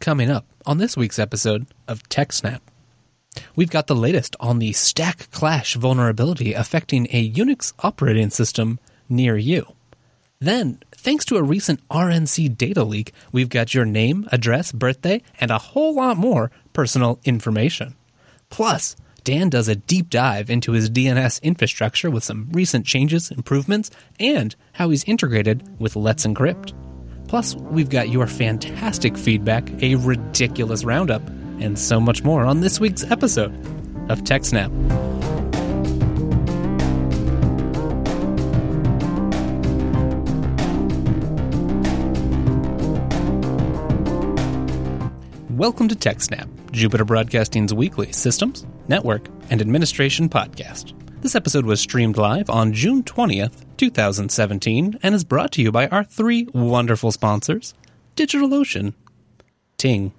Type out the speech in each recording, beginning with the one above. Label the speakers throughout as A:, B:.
A: coming up on this week's episode of TechSnap. We've got the latest on the Stack Clash vulnerability affecting a Unix operating system near you. Then, thanks to a recent RNC data leak, we've got your name, address, birthday, and a whole lot more personal information. Plus, Dan does a deep dive into his DNS infrastructure with some recent changes, improvements, and how he's integrated with Let's Encrypt. Plus, we've got your fantastic feedback, a ridiculous roundup, and so much more on this week's episode of TechSnap. Welcome to TechSnap, Jupiter Broadcasting's weekly systems, network, and administration podcast. This episode was streamed live on June 20th, 2017, and is brought to you by our three wonderful sponsors DigitalOcean, Ting,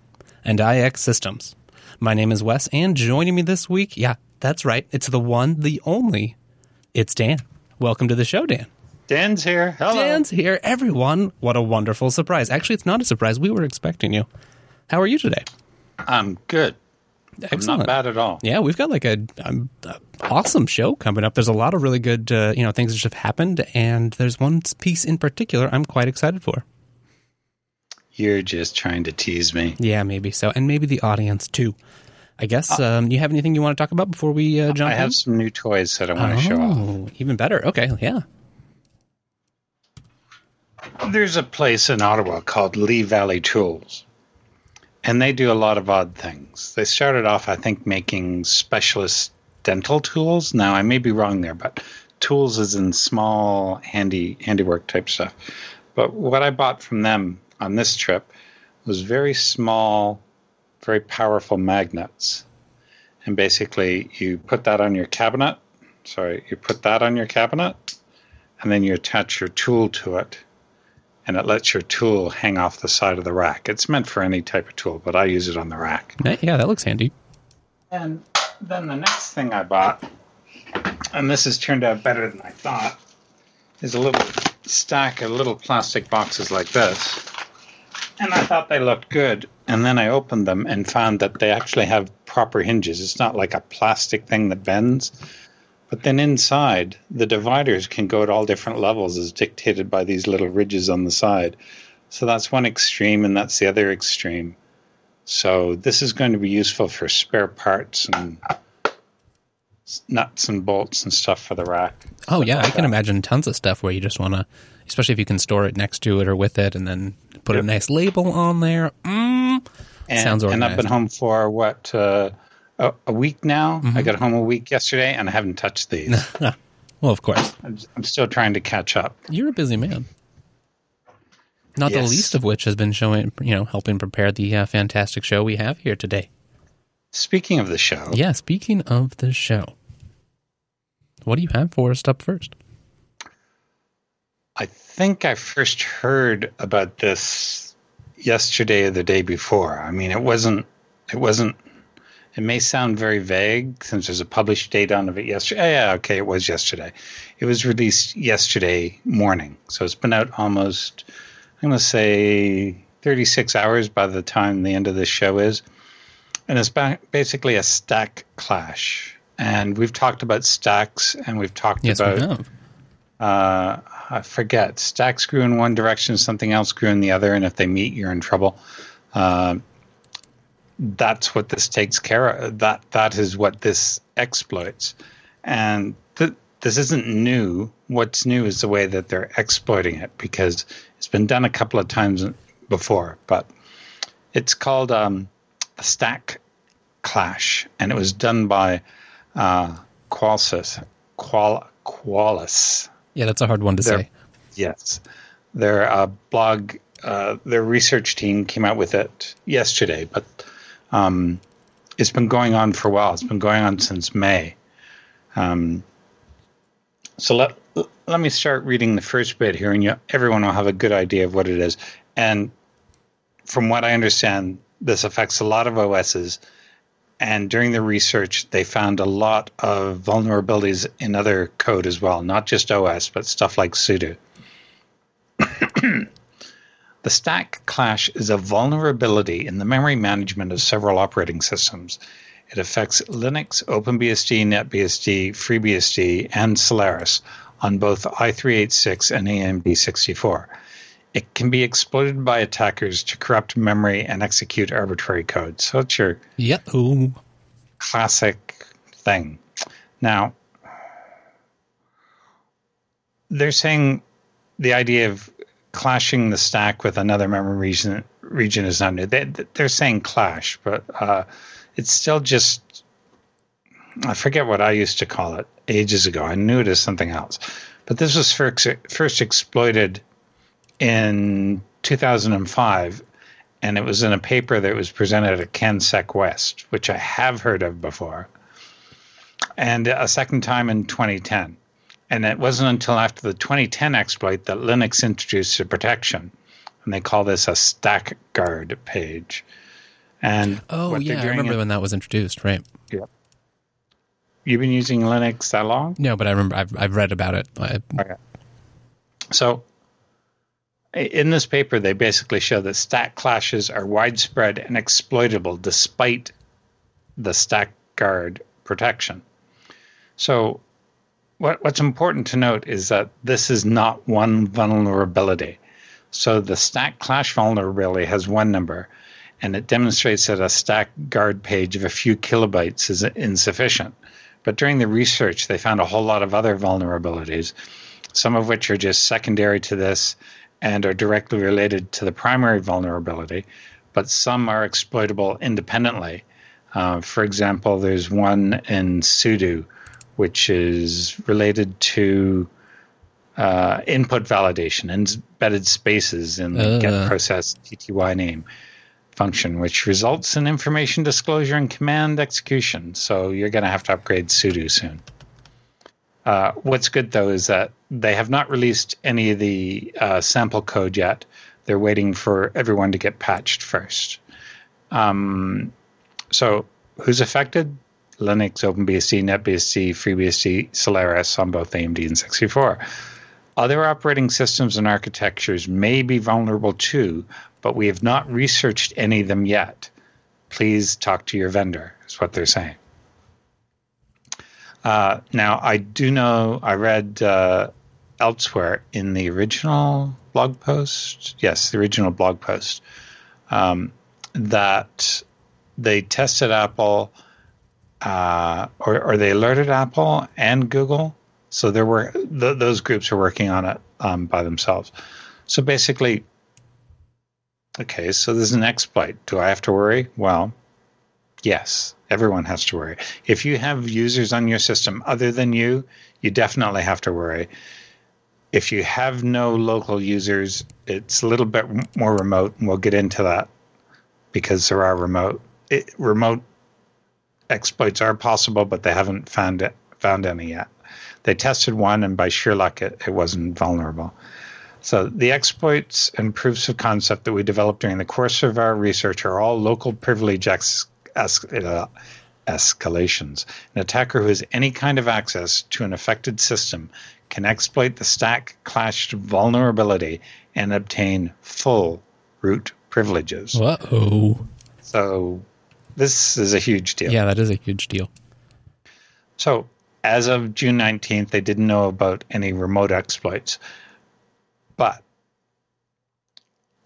A: and iXsystems. My name is Wes, and joining me this week, yeah, that's right, it's the one, the only, it's Dan. Welcome to the show, Dan.
B: Dan's here. Hello.
A: Dan's here. Everyone, what a wonderful surprise. Actually, it's not a surprise. We were expecting you. How are you today?
B: I'm good.
A: Excellent.
B: Not bad at all.
A: Yeah, we've got like a, um, a awesome show coming up. There's a lot of really good, uh, you know, things that have happened, and there's one piece in particular I'm quite excited for.
B: You're just trying to tease me.
A: Yeah, maybe so, and maybe the audience too. I guess. Um, you have anything you want to talk about before we uh, jump?
B: I have
A: in?
B: some new toys that I want
A: oh,
B: to show off.
A: even better. Okay, yeah.
B: There's a place in Ottawa called Lee Valley Tools, and they do a lot of odd things. They started off, I think, making specialist dental tools. Now, I may be wrong there, but tools is in small, handy handiwork type stuff. But what I bought from them on this trip was very small, very powerful magnets. And basically, you put that on your cabinet. Sorry, you put that on your cabinet, and then you attach your tool to it, and it lets your tool hang off the side of the rack. It's meant for any type of tool, but I use it on the rack.
A: Yeah, that looks handy.
B: And then the next thing I bought, and this has turned out better than I thought, is a little stack of little plastic boxes like this. And I thought they looked good. And then I opened them and found that they actually have proper hinges. It's not like a plastic thing that bends. But then inside, the dividers can go at all different levels as dictated by these little ridges on the side. So that's one extreme, and that's the other extreme. So this is going to be useful for spare parts and nuts and bolts and stuff for the rack.
A: Oh yeah, I can imagine tons of stuff where you just want to, especially if you can store it next to it or with it, and then put
B: Yep.
A: a nice label on there. Mm.
B: And,
A: Sounds
B: and I've been home for what uh, a, a week now.
A: Mm-hmm.
B: I got home a week yesterday, and I haven't touched these.
A: Well, of course,
B: I'm, I'm still trying to catch up.
A: you're a busy man. Not the least of which has been showing, you know, helping prepare the uh, fantastic show we have here today.
B: Speaking of the show,
A: Yeah, speaking of the show, what do you have for us up first?
B: I think I first heard about this yesterday or the day before. I mean, it wasn't. It wasn't. It may sound very vague since there's a published date on of it yesterday. Oh, yeah, okay, it was yesterday. It was released yesterday morning, so it's been out almost. I'm going to say 36 hours by the time the end of this show is, and it's ba- basically a stack clash. And we've talked about stacks, and we've talked
A: Yes,
B: about
A: we have.
B: uh, I forget. Stacks grew in one direction, something else grew in the other, and if they meet, you're in trouble. Uh, that's what this takes care of. That that is what this exploits, and th- this isn't new. What's new is the way that they're exploiting it because it's been done a couple of times before. But it's called um, a stack clash, and it was done by uh, Qualsys. Qual Qualys.
A: Yeah, that's a hard one to
B: They're-
A: say.
B: Yes, their uh, blog, uh, their research team came out with it yesterday, but um, it's been going on for a while. It's been going on since May. Um, so let let me start reading the first bit here, and you, everyone will have a good idea of what it is. And from what I understand, this affects a lot of OSs. And during the research, they found a lot of vulnerabilities in other code as well, not just OS, but stuff like sudo. The stack clash is a vulnerability in the memory management of several operating systems. It affects Linux, OpenBSD, NetBSD, FreeBSD, and Solaris on both i386 and AMD64. It can be exploited by attackers to corrupt memory and execute arbitrary code. So it's your
A: Yep.
B: classic thing. Now, they're saying the idea of clashing the stack with another memory region region is not new. They, they're saying clash, but uh, it's still just I forget what I used to call it ages ago. I knew it as something else, but this was first first exploited in 2005, and it was in a paper that was presented at CanSecWest, which I have heard of before, and a second time in 2010. And it wasn't until after the 2010 exploit that Linux introduced a protection, and they call this a stack guard page. And
A: Oh yeah, I remember
B: is-
A: when that was introduced. Right. Yeah.
B: you've been using Linux that long?
A: No, but I remember I've I've read about it. I, oh,
B: Okay. So, in this paper, they basically show that stack clashes are widespread and exploitable despite the stack guard protection. So, what, what's important to note is that this is not one vulnerability. So, the stack clash vulnerability has one number, and it demonstrates that a stack guard page of a few kilobytes is insufficient. But during the research, they found a whole lot of other vulnerabilities some of which are just secondary to this and are directly related to the primary vulnerability, but some are exploitable independently. Uh, for example, there's one in sudo, which is related to uh, input validation, and embedded spaces in the
A: Uh.
B: get process TTY name function, which results in information disclosure and command execution. So you're going to have to upgrade sudo soon. Uh, what's good though is that they have not released any of the uh, sample code yet. They're waiting for everyone to get patched first. Um, so, who's affected? Linux, OpenBSD, NetBSD, FreeBSD, Solaris on both AMD and 64. Other operating systems and architectures may be vulnerable too, but we have not researched any of them yet. Please talk to your vendor, is what they're saying. Uh, now, I do know, I read uh, elsewhere in the original blog post, yes, the original blog post, um, that they tested Apple uh, or, or they alerted Apple and Google. So there were th- those groups are working on it um, by themselves. So basically, okay, so there's an exploit. Do I have to worry? Well, yes, everyone has to worry. If you have users on your system other than you, you definitely have to worry. If you have no local users, it's a little bit more remote, and we'll get into that because there are remote it, remote exploits are possible, but they haven't found it, found any yet. They tested one, and by sheer luck, it, it wasn't vulnerable. So the exploits and proofs of concept that we developed during the course of our research are all local privilege ex- es- uh, escalations. An attacker who has any kind of access to an affected system can exploit the stack clashed vulnerability and obtain full root privileges.
A: Uh oh.
B: So this is a huge deal.
A: Yeah, that is a huge deal.
B: So as of June 19th, they didn't know about any remote exploits. But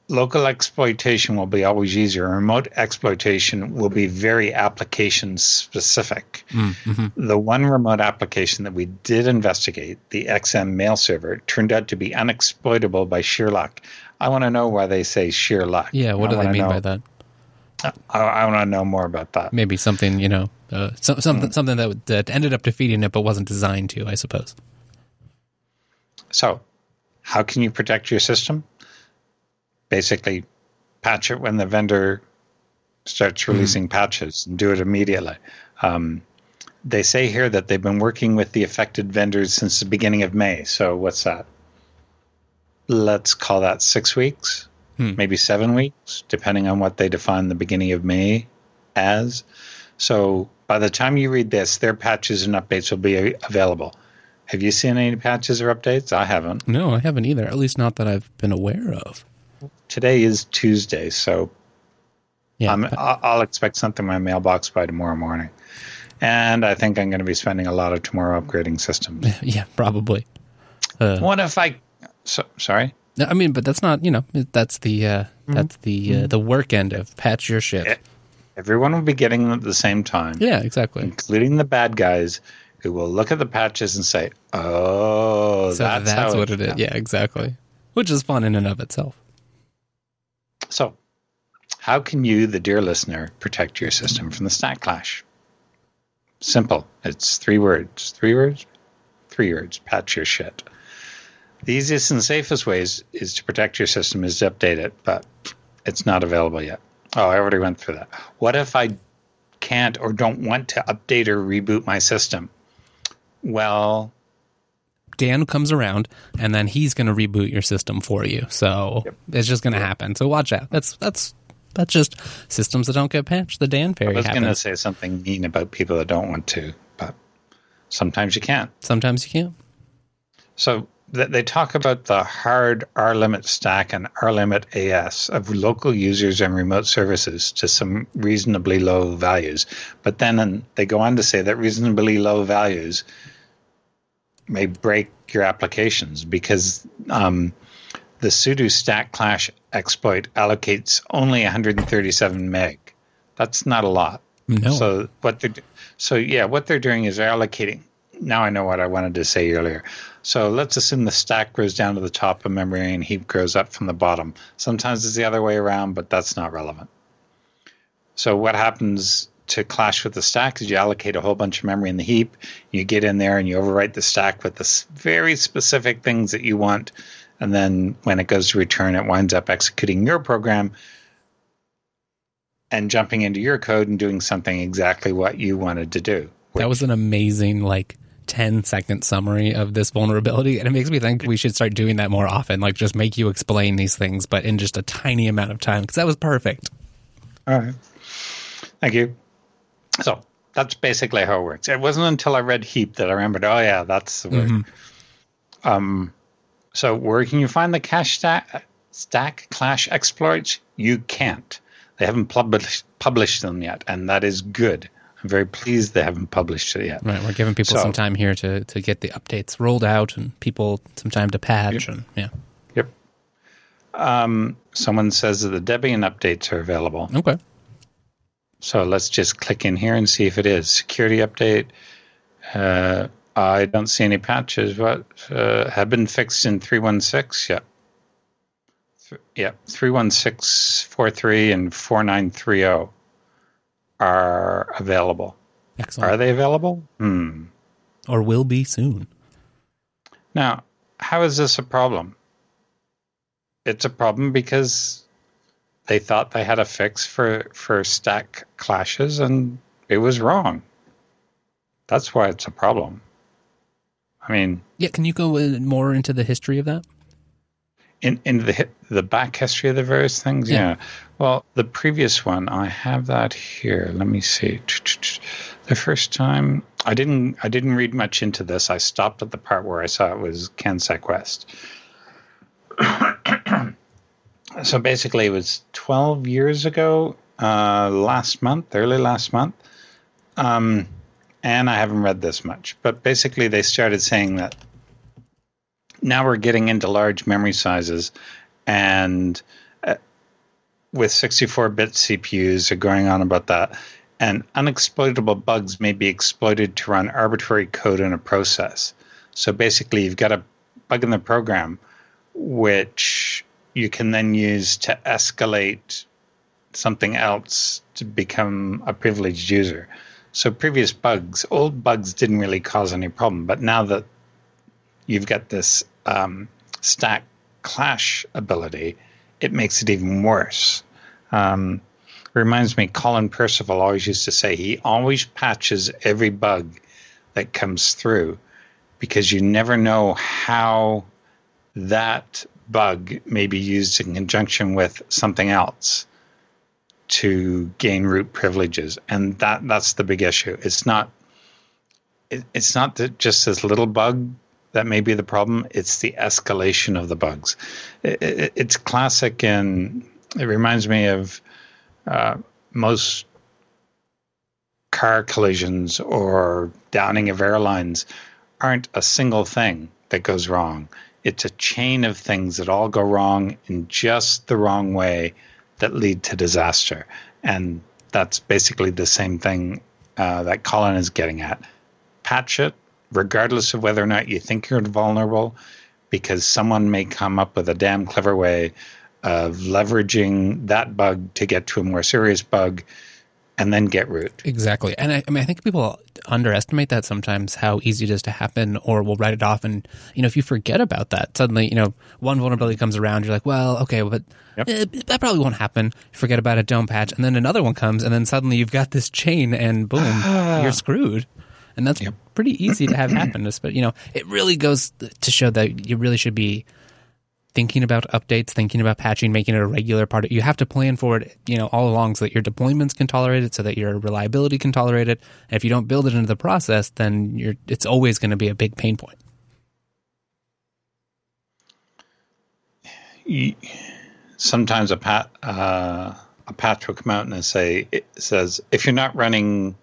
B: local exploitation will be always easier. Remote exploitation will be very application specific.
A: Mm-hmm.
B: The one remote application that we did investigate, the Exim mail server, turned out to be unexploitable by sheer luck. I want to know why they say sheer luck.
A: Yeah, what
B: I
A: do they mean by that?
B: I, I want to know more about that.
A: Maybe something, you know, uh, some, something something that that ended up defeating it, but wasn't designed to. I suppose.
B: So, how can you protect your system? Basically, patch it when the vendor starts releasing patches and do it immediately. Um, they say here that they've been working with the affected vendors since the beginning of May. So, what's that? Let's call that six weeks,
A: Hmm.
B: maybe seven weeks, depending on what they define the beginning of May as. So, by the time you read this, their patches and updates will be available. Have you seen any patches or updates? I haven't.
A: No, I haven't either. At least not that I've been aware of.
B: today is Tuesday, so
A: Yeah,
B: I'm,
A: but-
B: I'll, I'll expect something in my mailbox by tomorrow morning. And I think I'm going to be spending a lot of tomorrow upgrading systems.
A: yeah, probably. Uh,
B: what if I? So, sorry.
A: I mean, but that's not you know that's the uh,
B: Mm-hmm.
A: that's the uh, the work end of patch your shit.
B: Everyone will be getting them at the same time,
A: Yeah, exactly.
B: including the bad guys who will look at the patches and say, "Oh,
A: So
B: that's,
A: that's,
B: how
A: what it is. Yeah, exactly. Which is fun in and of itself.
B: So, how can you, the dear listener, protect your system from the stack clash? Simple. It's three words. Three words? Three words. Patch your shit. The easiest and safest ways is to protect your system is to update it, but it's not available yet. Oh, I already went through that. What if I can't or don't want to update or reboot my system? Well,
A: Dan comes around and then he's going to reboot your system for you. So it's just going to happen. So watch out. That's that's that's just systems that don't get patched. The Dan fairy.
B: I was going to say something mean about people that don't want to, but sometimes you can't.
A: Sometimes you can't.
B: So they talk about the hard R limit stack and R limit AS of local users and remote services to some reasonably low values. But then they go on to say that reasonably low values may break your applications because um, the sudo stack clash exploit allocates only 137 meg. That's not a lot.
A: No.
B: So what they so yeah, what they're doing is they're allocating. Now I know what I wanted to say earlier. So let's assume the stack grows down to the top of memory and heap grows up from the bottom. Sometimes it's the other way around, but that's not relevant. So what happens to clash with the stack is you allocate a whole bunch of memory in the heap. You get in there and you overwrite the stack with the very specific things that you want, and then when it goes to return, it winds up executing your program and jumping into your code and doing something exactly what you wanted to do.
A: That was an amazing like 10 second summary of this vulnerability and it makes me think we should start doing that more often like just make you explain these things but in just a tiny amount of time because that was perfect
B: All right. Thank you. So that's basically how it works. It wasn't until I read heap that I remembered, oh, yeah, that's the word. Um, so where can you find the cache stack, stack clash exploits? You can't. They haven't published, published them yet, and that is good. I'm very pleased they haven't published it yet.
A: right we're giving people
B: So-
A: some time here to to get the updates rolled out and people some time to patch and yeah
B: Yep. Um, someone says that the Debian updates are available.
A: okay
B: So let's just click in here and see if it is. Security update. Uh, I don't see any patches. What uh, have been fixed in 316? Yep. Th- Yep. 31643 and 4930 are available.
A: excellent
B: Are they available? Hmm.
A: or will be soon
B: Now, how is this a problem? It's a problem because they thought they had a fix for, for stack clashes and it was wrong. That's why it's a problem. I mean,
A: yeah can you go more into the history of that
B: in, in the the back history of the various things,
A: Yeah.
B: yeah. Well, the previous one, I have that here. Let me see. The first time I didn't I didn't read much into this. I stopped at the part where I saw it was CanSecWest. so basically, it was 12 years ago, uh, last month, early last month. Um, and I haven't read this much, but basically, they started saying that now we're getting into large memory sizes, and uh, with 64-bit CPUs, are going on about that. And unexploitable bugs may be exploited to run arbitrary code in a process. So basically, you've got a bug in the program, which you can then use to escalate something else to become a privileged user. So previous bugs, old bugs didn't really cause any problem, but now that you've got this um, stack clash ability, it makes it even worse. Um, reminds me, Colin Percival always used to say he always patches every bug that comes through because you never know how that bug may be used in conjunction with something else to gain root privileges, and that that's the big issue. It's not it, it's not that just this little bug that may be the problem. It's the escalation of the bugs. It, it, it's classic, and it reminds me of uh, most car collisions or downing of airlines aren't a single thing that goes wrong. It's a chain of things that all go wrong in just the wrong way that lead to disaster. And that's basically the same thing uh, that Colin is getting at. Patch it, regardless of whether or not you think you're vulnerable, because someone may come up with a damn clever way of leveraging that bug to get to a more serious bug and then get root.
A: Exactly. And I, I, mean, I think people underestimate that sometimes how easy it is to happen or will write it off. And, you know, if you forget about that, suddenly, you know, one vulnerability comes around, you're like, well, okay, but yep. eh, that probably won't happen. Forget about it, don't patch. And then another one comes, and then suddenly you've got this chain, and boom, you're screwed. And that's yep. pretty easy to have happen. But, you know, it really goes to show that you really should be thinking about updates, thinking about patching, making it a regular part. Of, you have to plan for it, you know, all along so that your deployments can tolerate it, so that your reliability can tolerate it. And if you don't build it into the process, then you're it's always going to be a big pain point.
B: Sometimes a pat uh, a patch will come out and say it says if you're not running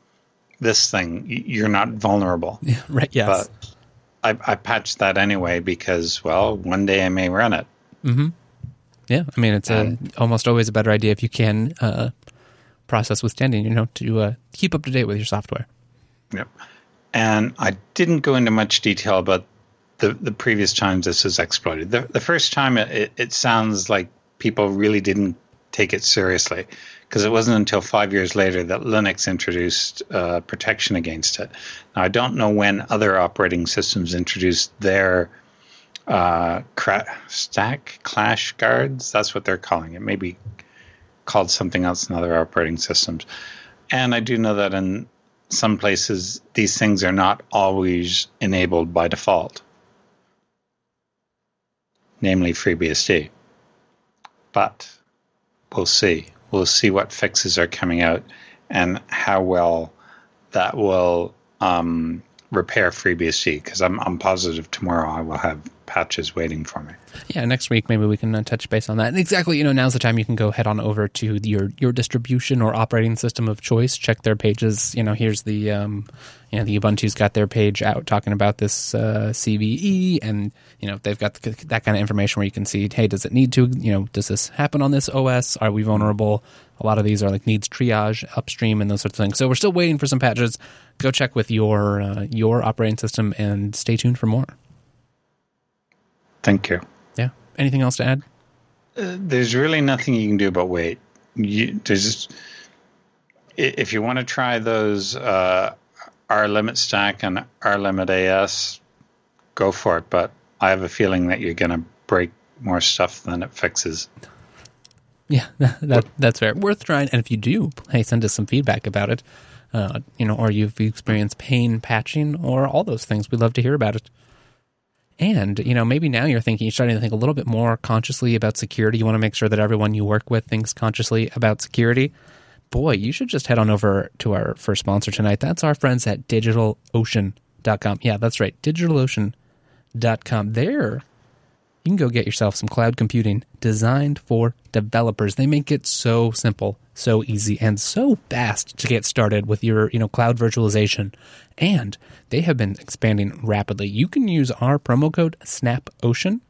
B: this thing, you're not vulnerable.
A: Yeah, right. Yes.
B: But I, I patched that anyway because, well, one day I may run it.
A: Mm-hmm. Yeah, I mean, it's a, almost always a better idea if you can uh, process withstanding, you know, to uh, keep up to date with your software.
B: Yep. And I didn't go into much detail about the, the previous times this was exploited. The, the first time, it, it sounds like people really didn't take it seriously because it wasn't until five years later that Linux introduced uh, protection against it. Now, I don't know when other operating systems introduced their uh, cra- stack clash guards. That's what they're calling it. Maybe called something else in other operating systems. And I do know that in some places, these things are not always enabled by default, namely FreeBSD. But we'll see we'll see what fixes are coming out and how well that will um, repair FreeBSD because I'm, I'm positive tomorrow I will have patches waiting for me.
A: Yeah, next week maybe we can uh, touch base on that. And exactly, you know, now's the time you can go head on over to your your distribution or operating system of choice. Check their pages. You know, here's the um, you know the Ubuntu's got their page out talking about this uh, CVE, and you know they've got that kind of information where you can see, hey, does it need to? You know, does this happen on this OS? Are we vulnerable? A lot of these are like needs triage upstream and those sorts of things. So we're still waiting for some patches. Go check with your uh, your operating system and stay tuned for more.
B: Thank you.
A: Yeah. Anything else to add?
B: Uh, there's really nothing you can do but wait. You, there's if you want to try those uh, R limit stack and R limit AS, go for it. But I have a feeling that you're going to break more stuff than it fixes.
A: Yeah, that, that's fair. Worth trying. And if you do, hey, send us some feedback about it. Uh, you know, or you've experienced pain patching or all those things. We'd love to hear about it. And, you know, maybe now you're thinking, you're starting to think a little bit more consciously about security. You want to make sure that everyone you work with thinks consciously about security. Boy, you should just head on over to our first sponsor tonight. That's our friends at DigitalOcean.com. Yeah, that's right. DigitalOcean.com. There, you can go get yourself some cloud computing designed for developers. They make it so simple, so easy, and so fast to get started with your, you know, cloud virtualization. And they have been expanding rapidly. You can use our promo code SNAPOcean.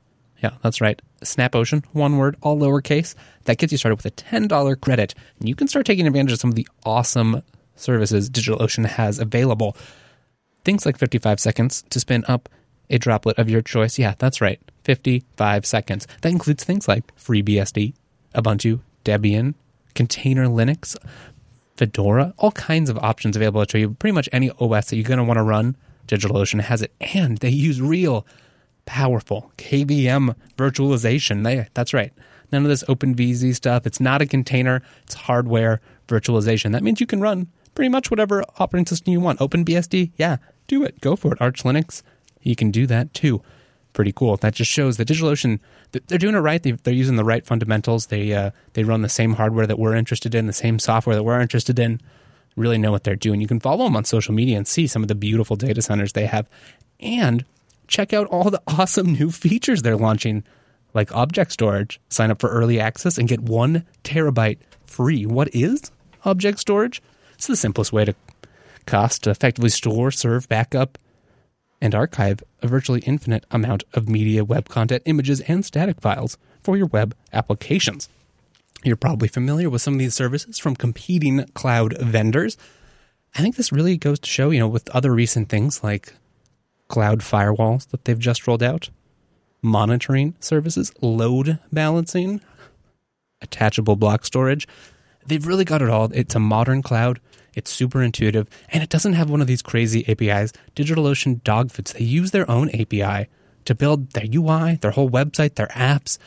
A: Yeah, that's right. SNAPOcean, one word, all lowercase. That gets you started with a $10 credit. And you can start taking advantage of some of the awesome services DigitalOcean has available. Things like 55 seconds to spin up a droplet of your choice. Yeah, that's right. 55 seconds. That includes things like FreeBSD, Ubuntu, Debian, Container Linux, Fedora, all kinds of options available to you. Pretty much any OS that you're going to want to run, DigitalOcean has it. And they use real, powerful KVM virtualization. They, that's right. None of this OpenVZ stuff. It's not a container, it's hardware virtualization. That means you can run pretty much whatever operating system you want. OpenBSD, yeah, do it. Go for it. Arch Linux, you can do that too pretty cool. That just shows that DigitalOcean they're doing it right. They, are using the right fundamentals. They uh, they run the same hardware that we're interested in, the same software that we're interested in. Really know what they're doing. You can follow them on social media and see some of the beautiful data centers they have, and check out all the awesome new features they're launching, like object storage. Sign up for early access and get one terabyte free. What is object storage? It's the simplest way to cost effectively store, serve, backup, and archive a virtually infinite amount of media, web content, images, and static files for your web applications. You're probably familiar with some of these services from competing cloud vendors. I think this really goes to show, you know, with other recent things like cloud firewalls that they've just rolled out, monitoring services, load balancing, attachable block storage. They've really got it all. It's a modern cloud. It's super intuitive, and it doesn't have one of these crazy APIs. DigitalOcean dogfoods. They use their own API to build their UI, their whole website, their apps.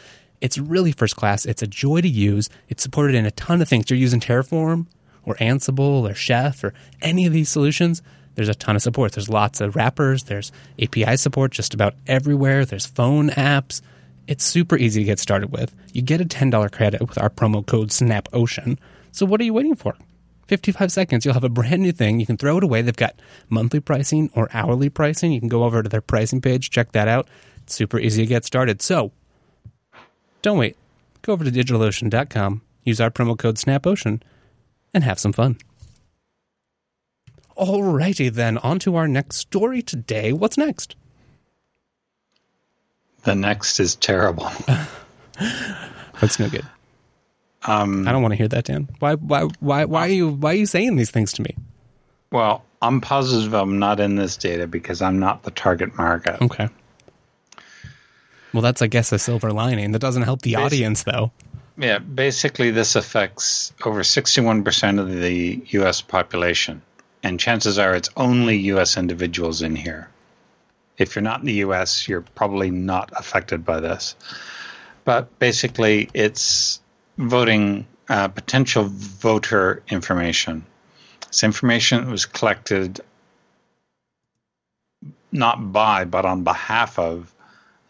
A: It's really first class. It's a joy to use. It's supported in a ton of things. You're using Terraform or Ansible or Chef or any of these solutions. There's a ton of support. There's lots of wrappers. There's API support just about everywhere. There's phone apps. It's super easy to get started with. You get a $10 credit with our promo code SNAPOcean. So what are you waiting for? 55 seconds, you'll have a brand new thing. You can throw it away. They've got monthly pricing or hourly pricing. You can go over to their pricing page, check that out. It's super easy to get started. So don't wait. Go over to digitalocean.com, use our promo code SNAPOcean, and have some fun. Alrighty then, on to our next story today. What's next?
B: The next is terrible.
A: That's no good.
B: Um,
A: I don't want to hear that, Dan. Why? Why? Why? Why are you? Why are you saying these things to me?
B: well, I'm positive I'm not in this data because I'm not the target market.
A: Okay. Well, that's I guess a silver lining. That doesn't help the
B: Basi-
A: audience, though.
B: Yeah, basically, this affects over 61% of the U.S. population. And chances are it's only U.S. individuals in here. If you're not in the U.S., you're probably not affected by this. But basically, it's voting, uh, potential voter information. This information was collected not by, but on behalf of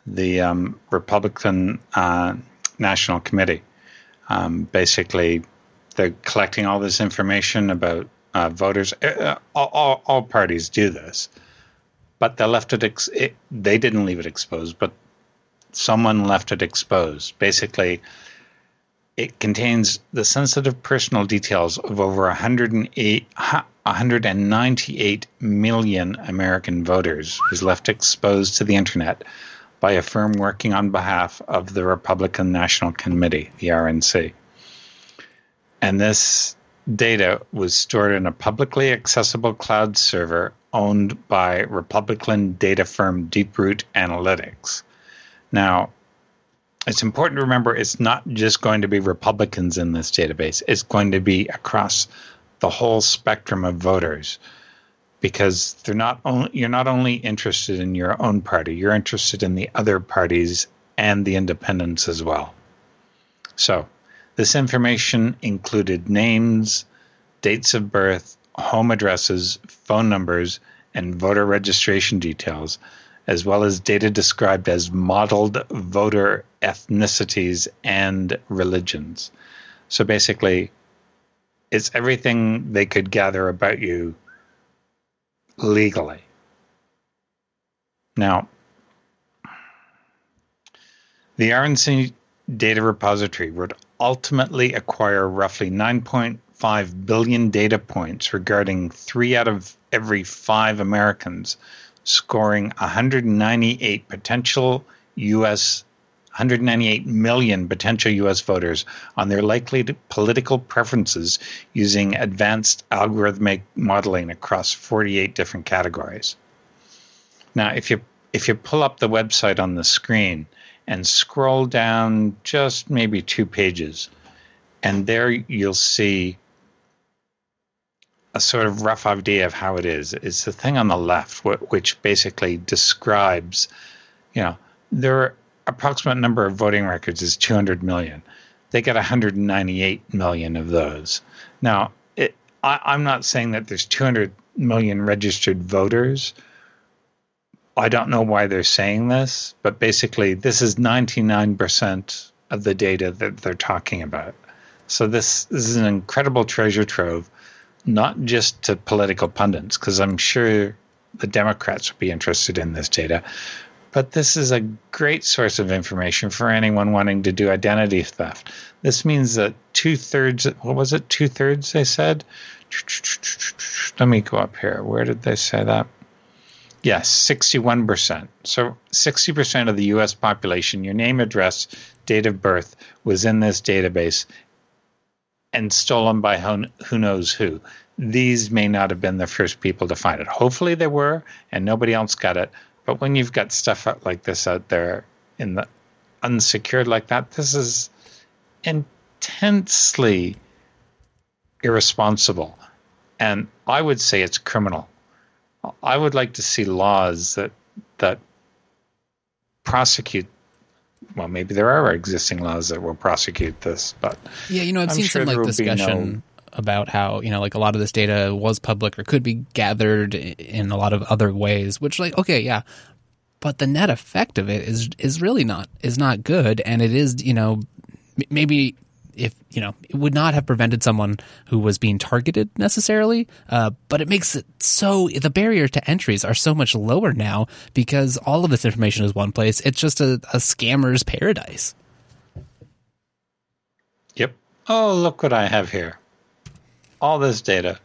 B: the um, Republican uh, National Committee. Um, basically, they're collecting all this information about uh, voters. Uh, all, all, all parties do this, but they left it, ex- it. They didn't leave it exposed, but someone left it exposed. Basically, it contains the sensitive personal details of over 108, 198 million American voters was left exposed to the internet by a firm working on behalf of the Republican National Committee, the RNC. And this data was stored in a publicly accessible cloud server owned by Republican data firm Deeproot Analytics. Now, it's important to remember it's not just going to be Republicans in this database, it's going to be across the whole spectrum of voters because they're not only you're not only interested in your own party, you're interested in the other parties and the independents as well. So, this information included names, dates of birth, home addresses, phone numbers, and voter registration details, as well as data described as modeled voter ethnicities and religions. So basically, it's everything they could gather about you legally. Now, the RNC data repository would ultimately acquire roughly 9.5 billion data points regarding three out of every five Americans, scoring 198 potential U.S. 198 million potential U.S. voters on their likely political preferences using advanced algorithmic modeling across 48 different categories. Now, if you if you pull up the website on the screen and scroll down just maybe two pages, and there you'll see a sort of rough idea of how it is. It's the thing on the left, which basically describes, you know, their approximate number of voting records is 200 million. They got 198 million of those. Now, it, I, I'm not saying that there's 200 million registered voters. I don't know why they're saying this, but basically, this is 99% of the data that they're talking about. So this, this is an incredible treasure trove, not just to political pundits, because I'm sure the Democrats would be interested in this data, but this is a great source of information for anyone wanting to do identity theft. This means that two thirds, what was it, two thirds, they said? Let me go up here. Where did they say that? Yes, 61%. So 60% of the US population, your name, address, date of birth was in this database and stolen by who knows who. These may not have been the first people to find it. Hopefully they were and nobody else got it. But when you've got stuff like this out there in the unsecured like that, this is intensely irresponsible. And I would say it's criminal. I would like to see laws that that prosecute. Well, maybe there are existing laws that will prosecute this, but
A: yeah, you know, I've I'm seen sure some like discussion no, about how you know like a lot of this data was public or could be gathered in a lot of other ways. Which, like, okay, yeah, but the net effect of it is is really not is not good, and it is you know maybe if you know it would not have prevented someone who was being targeted necessarily uh, but it makes it so the barrier to entries are so much lower now because all of this information is one place. It's just a, a scammer's paradise.
B: Yep. Oh look what i have here. All this data.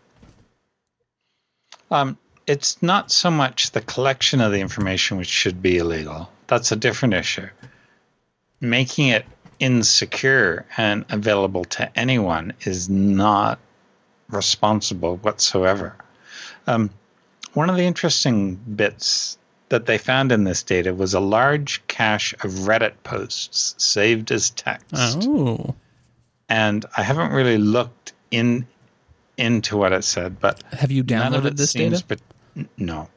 B: Um, it's not so much the collection of the information which should be illegal. That's a different issue. Making it insecure and available to anyone is not responsible whatsoever. Um, one of the interesting bits that they found in this data was a large cache of Reddit posts saved as text.
A: Oh.
B: And I haven't really looked in into what it said, but
A: have you downloaded this data? But
B: no,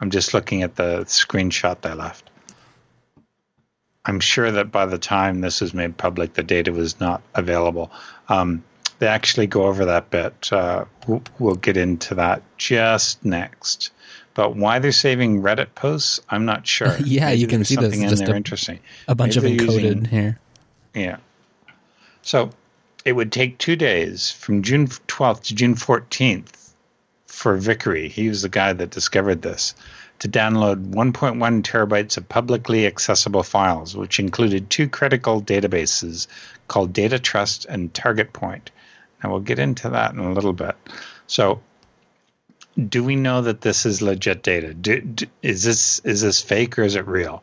B: I'm just looking at the screenshot they left. I'm sure that by the time this was made public, the data was not available. Um, they actually go over that bit. Uh, we'll, we'll, get into that just next. But why they're saving Reddit posts, I'm not sure.
A: yeah, Maybe you can see something in there
B: a, interesting.
A: A bunch Maybe of encoded using, here.
B: Yeah. So it would take two days from June 12th to June 14th for Vickery. He was the guy that discovered this to download 1.1 terabytes of publicly accessible files, which included two critical databases called Data Trust and Target Point. Now, we'll get into that in a little bit. So, do we know that this is legit data? Do, do, is this is this fake or is it real?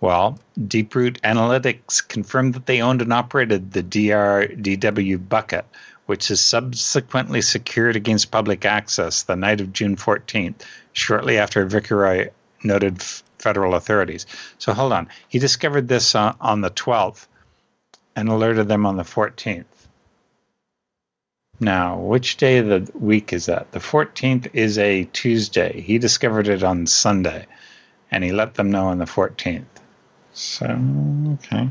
B: Well, Deeproot Analytics confirmed that they owned and operated the DRDW bucket, which is subsequently secured against public access the night of June 14th shortly after Vickery noted f- federal authorities. So hold on. He discovered this on, on the 12th and alerted them on the 14th. Now, which day of the week is that? The 14th is a Tuesday. He discovered it on Sunday and he let them know on the 14th. So, okay.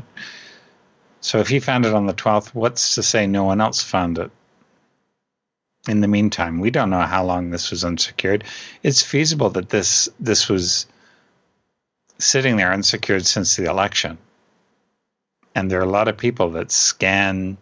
B: So if he found it on the 12th, what's to say no one else found it? In the meantime, we don't know how long this was unsecured. It's feasible that this this was sitting there unsecured since the election. And there are a lot of people that scan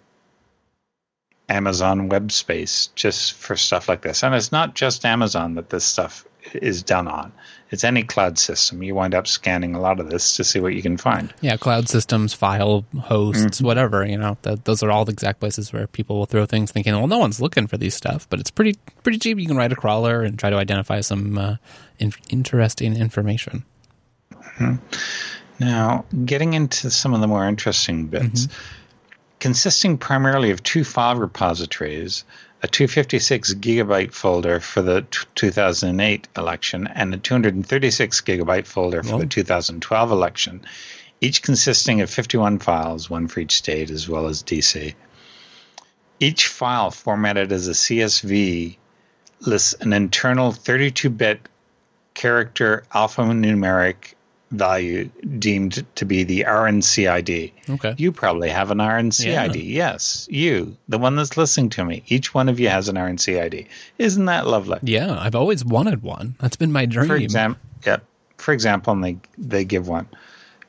B: Amazon web space just for stuff like this. And it's not just Amazon that this stuff is done on. It's any cloud system. You wind up scanning a lot of this to see what you can find.
A: Yeah, cloud systems, file hosts, mm-hmm. whatever. You know, that, those are all the exact places where people will throw things, thinking, "Well, no one's looking for these stuff," but it's pretty pretty cheap. You can write a crawler and try to identify some uh, in- interesting information.
B: Mm-hmm. Now, getting into some of the more interesting bits, mm-hmm. consisting primarily of two file repositories a 256 gigabyte folder for the t- 2008 election and a 236 gigabyte folder for the 2012 election, each consisting of 51 files, one for each state as well as DC. Each file formatted as a CSV lists an internal 32 bit character alphanumeric value deemed to be the RNCID.
A: Okay.
B: You probably have an RNCID. yeah. Yes, you, the one that's listening to me. Each one of you has an RNCID. Isn't that lovely?
A: Yeah, I've always wanted one. That's been my dream.
B: For example, yeah. For example, and they they give one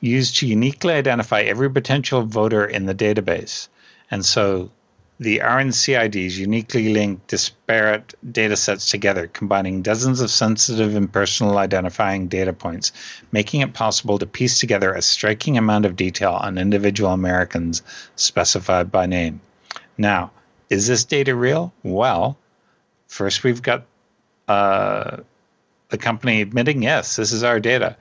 B: used to uniquely identify every potential voter in the database, and so the RNCIDs uniquely link disparate data sets together, combining dozens of sensitive and personal identifying data points, making it possible to piece together a striking amount of detail on individual Americans specified by name. Now, is this data real? Well, first we've got uh, the company admitting, yes, this is our data.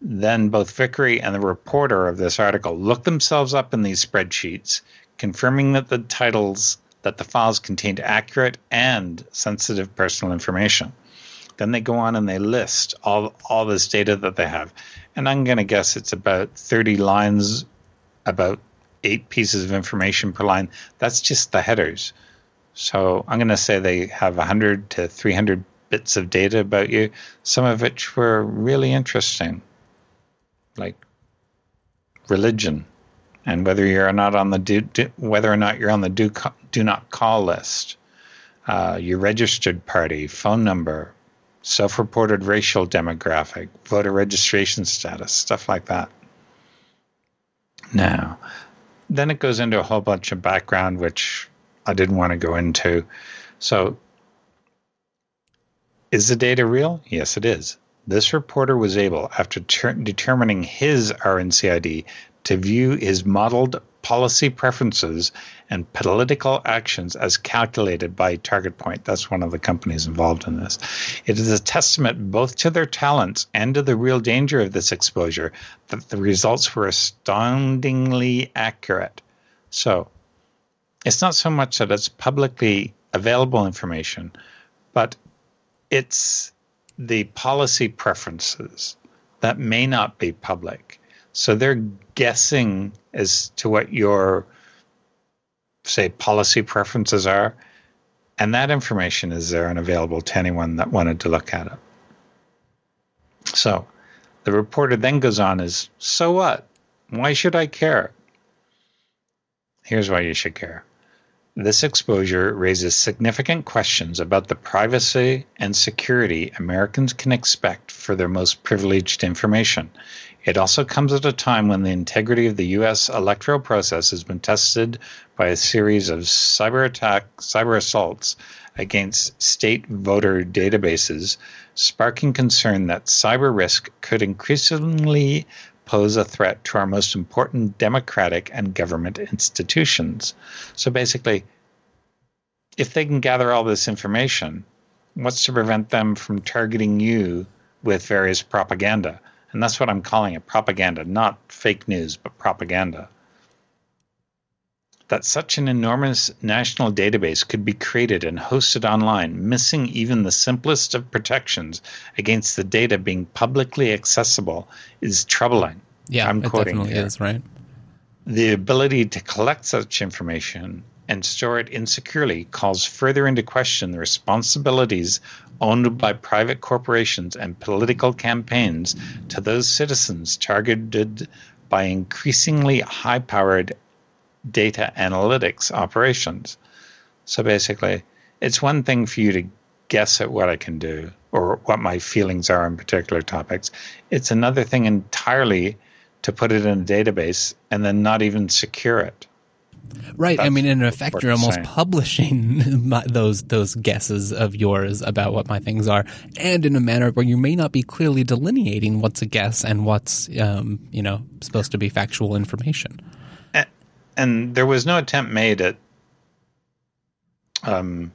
B: Then both Vickery and the reporter of this article look themselves up in these spreadsheets confirming that the titles that the files contained accurate and sensitive personal information. Then they go on and they list all all this data that they have, and I'm going to guess it's about 30 lines, about eight pieces of information per line. That's just the headers. So I'm going to say they have 100 to 300 bits of data about you, some of which were really interesting, like religion, and whether you're not on the do, do, whether or not you're on the do do not call list, uh, your registered party, phone number, self-reported racial demographic, voter registration status, stuff like that. Now, then it goes into a whole bunch of background, which I didn't want to go into. So, is the data real? Yes, it is. This reporter was able, after ter- determining his RNCID, to view his modeled policy preferences and political actions as calculated by Target Point. That's one of the companies involved in this. It is a testament both to their talents and to the real danger of this exposure that the results were astoundingly accurate. So, it's not so much that it's publicly available information, but it's the policy preferences that may not be public so they're guessing as to what your, say, policy preferences are. And that information is there and available to anyone that wanted to look at it. So the reporter then goes on is, so what? Why should I care? Here's why you should care. This exposure raises significant questions about the privacy and security Americans can expect for their most privileged information. It also comes at a time when the integrity of the U.S. electoral process has been tested by a series of cyber attack, cyber assaults against state voter databases, sparking concern that cyber risk could increasingly pose a threat to our most important democratic and government institutions. So basically, if they can gather all this information, what's to prevent them from targeting you with various propaganda? And that's what I'm calling it propaganda, not fake news, but propaganda. That such an enormous national database could be created and hosted online, missing even the simplest of protections against the data being publicly accessible, is troubling.
A: Yeah, I'm it quoting definitely here. is, right?
B: The ability to collect such information and store it insecurely calls further into question the responsibilities owned by private corporations and political campaigns to those citizens targeted by increasingly high powered data analytics operations. So basically, it's one thing for you to guess at what I can do or what my feelings are on particular topics. It's another thing entirely to put it in a database and then not even secure it.
A: Right. That's I mean, in effect, you're almost saying. publishing my, those those guesses of yours about what my things are, and in a manner where you may not be clearly delineating what's a guess and what's um, you know supposed to be factual information.
B: And, there was no attempt made at um,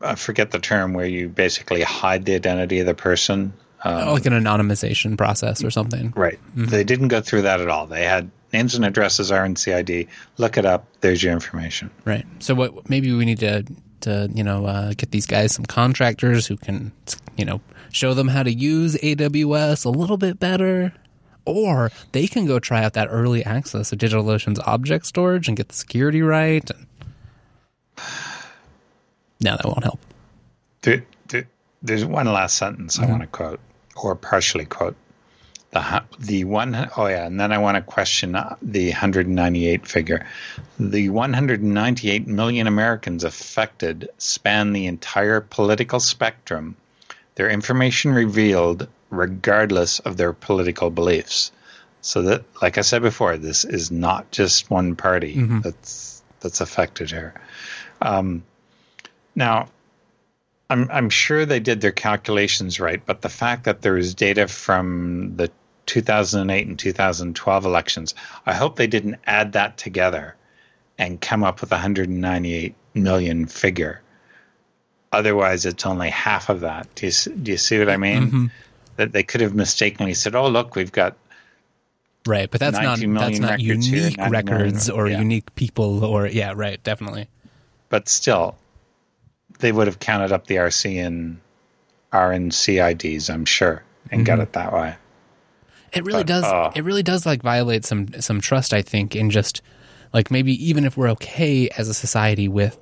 B: I forget the term where you basically hide the identity of the person.
A: Um, like an anonymization process or something.
B: Right. Mm-hmm. They didn't go through that at all. They had names and addresses RNCID. Look it up. There's your information.
A: Right. So what? Maybe we need to to you know uh, get these guys some contractors who can you know show them how to use AWS a little bit better. Or they can go try out that early access of DigitalOcean's object storage and get the security right. And... No, that won't help.
B: There, there, there's one last sentence mm-hmm. I want to quote, or partially quote the the one oh yeah, and then I want to question the 198 figure. The 198 million Americans affected span the entire political spectrum. Their information revealed regardless of their political beliefs. So that, like I said before, this is not just one party. Mm-hmm. That's that's affected here. Um, now, I'm I'm sure they did their calculations right, but the fact that there is data from the 2008 and 2012 elections, I hope they didn't add that together and come up with 198 million figure. Otherwise, it's only half of that. Do you, do you see what I mean?
A: Mm-hmm.
B: That they could have mistakenly said, "Oh, look, we've got
A: Right, but that's not that's not
B: records
A: unique
B: 90 million,
A: records or
B: yeah.
A: unique people or yeah, right, definitely.
B: but still, they would have counted up the RC and RNC IDs, I'm sure, and got it that way.
A: It really
B: But,
A: does.
B: uh,
A: it really does like violate some some trust. I think in just like maybe even if we're okay as a society with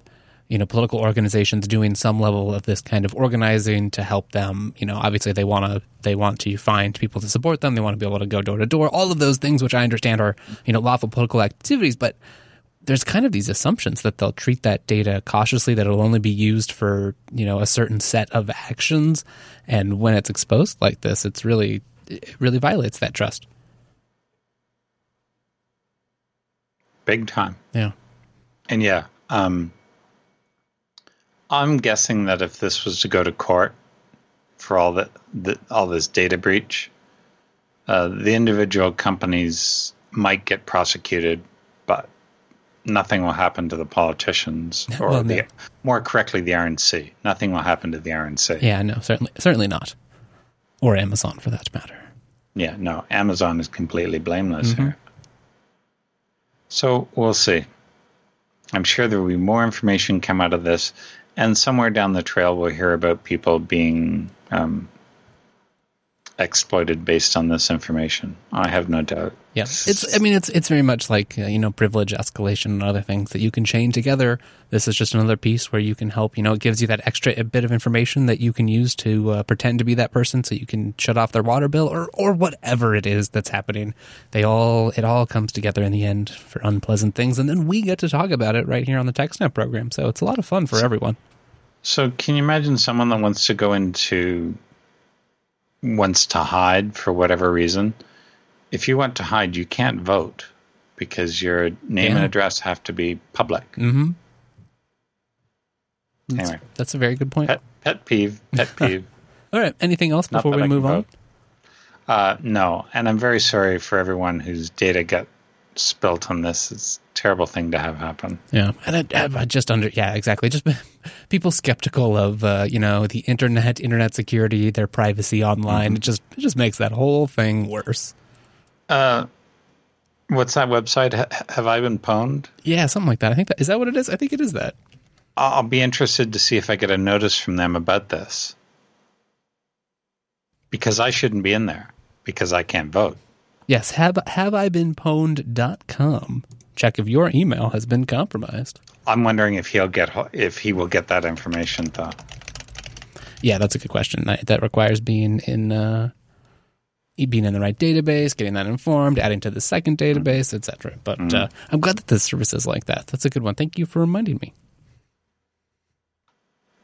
A: you know political organizations doing some level of this kind of organizing to help them. You know, obviously they want to they want to find people to support them. They want to be able to go door to door. All of those things, which I understand are you know lawful political activities, but there's kind of these assumptions that they'll treat that data cautiously that it'll only be used for you know a certain set of actions and when it's exposed like this it's really it really violates that trust
B: Big time.
A: yeah
B: And yeah, um, I'm guessing that if this was to go to court for all that, the, all this data breach, uh, the individual companies might get prosecuted, but nothing will happen to the politicians, or
A: Well,
B: the,
A: no.
B: more correctly, the RNC. Nothing will happen to the RNC.
A: yeah no certainly certainly not or amazon for that matter
B: Yeah, no, Amazon is completely blameless
A: Mm-hmm.
B: here. So we'll see. I'm sure there will be more information come out of this, and somewhere down the trail we'll hear about people being um, exploited based on this information. I have no doubt.
A: Yeah, it's. I mean, it's it's very much like uh, you know privilege escalation and other things that you can chain together. This is just another piece where you can help. You know, it gives you that extra bit of information that you can use to uh, pretend to be that person, so you can shut off their water bill or or whatever it is that's happening. They all it all comes together in the end for unpleasant things, and then we get to talk about it right here on the TechSnap program. So it's a lot of fun for everyone.
B: So can you imagine someone that wants to go into wants to hide for whatever reason? If you want to hide, you can't vote because your name and address have to be public.
A: Mm-hmm.
B: Anyway,
A: That's a very good point.
B: pet pet peeve, pet peeve.
A: All right. Anything else before we
B: I
A: move on?
B: Uh, no, and I'm very sorry for everyone whose data got spilt on this. It's a terrible thing to have happen.
A: Yeah, and I, I just under yeah exactly. Just people skeptical of uh, you know the internet, internet security, their privacy online. It just it just makes that whole thing worse.
B: Uh, what's that website? Ha- have I been pwned?
A: Yeah, something like that. I think that is that what it is. I think it is that.
B: I'll be interested to see if I get a notice from them about this. Because I shouldn't be in there because I can't vote.
A: Yes, have have I been pwned.com. Check if your email has been compromised.
B: I'm wondering if he'll get if he will get that information though.
A: Yeah, that's a good question. That, that requires being in uh, being in the right database, getting that informed, adding to the second database, etc. But uh, I'm glad that the service is like that. That's a good one. Thank you for reminding me.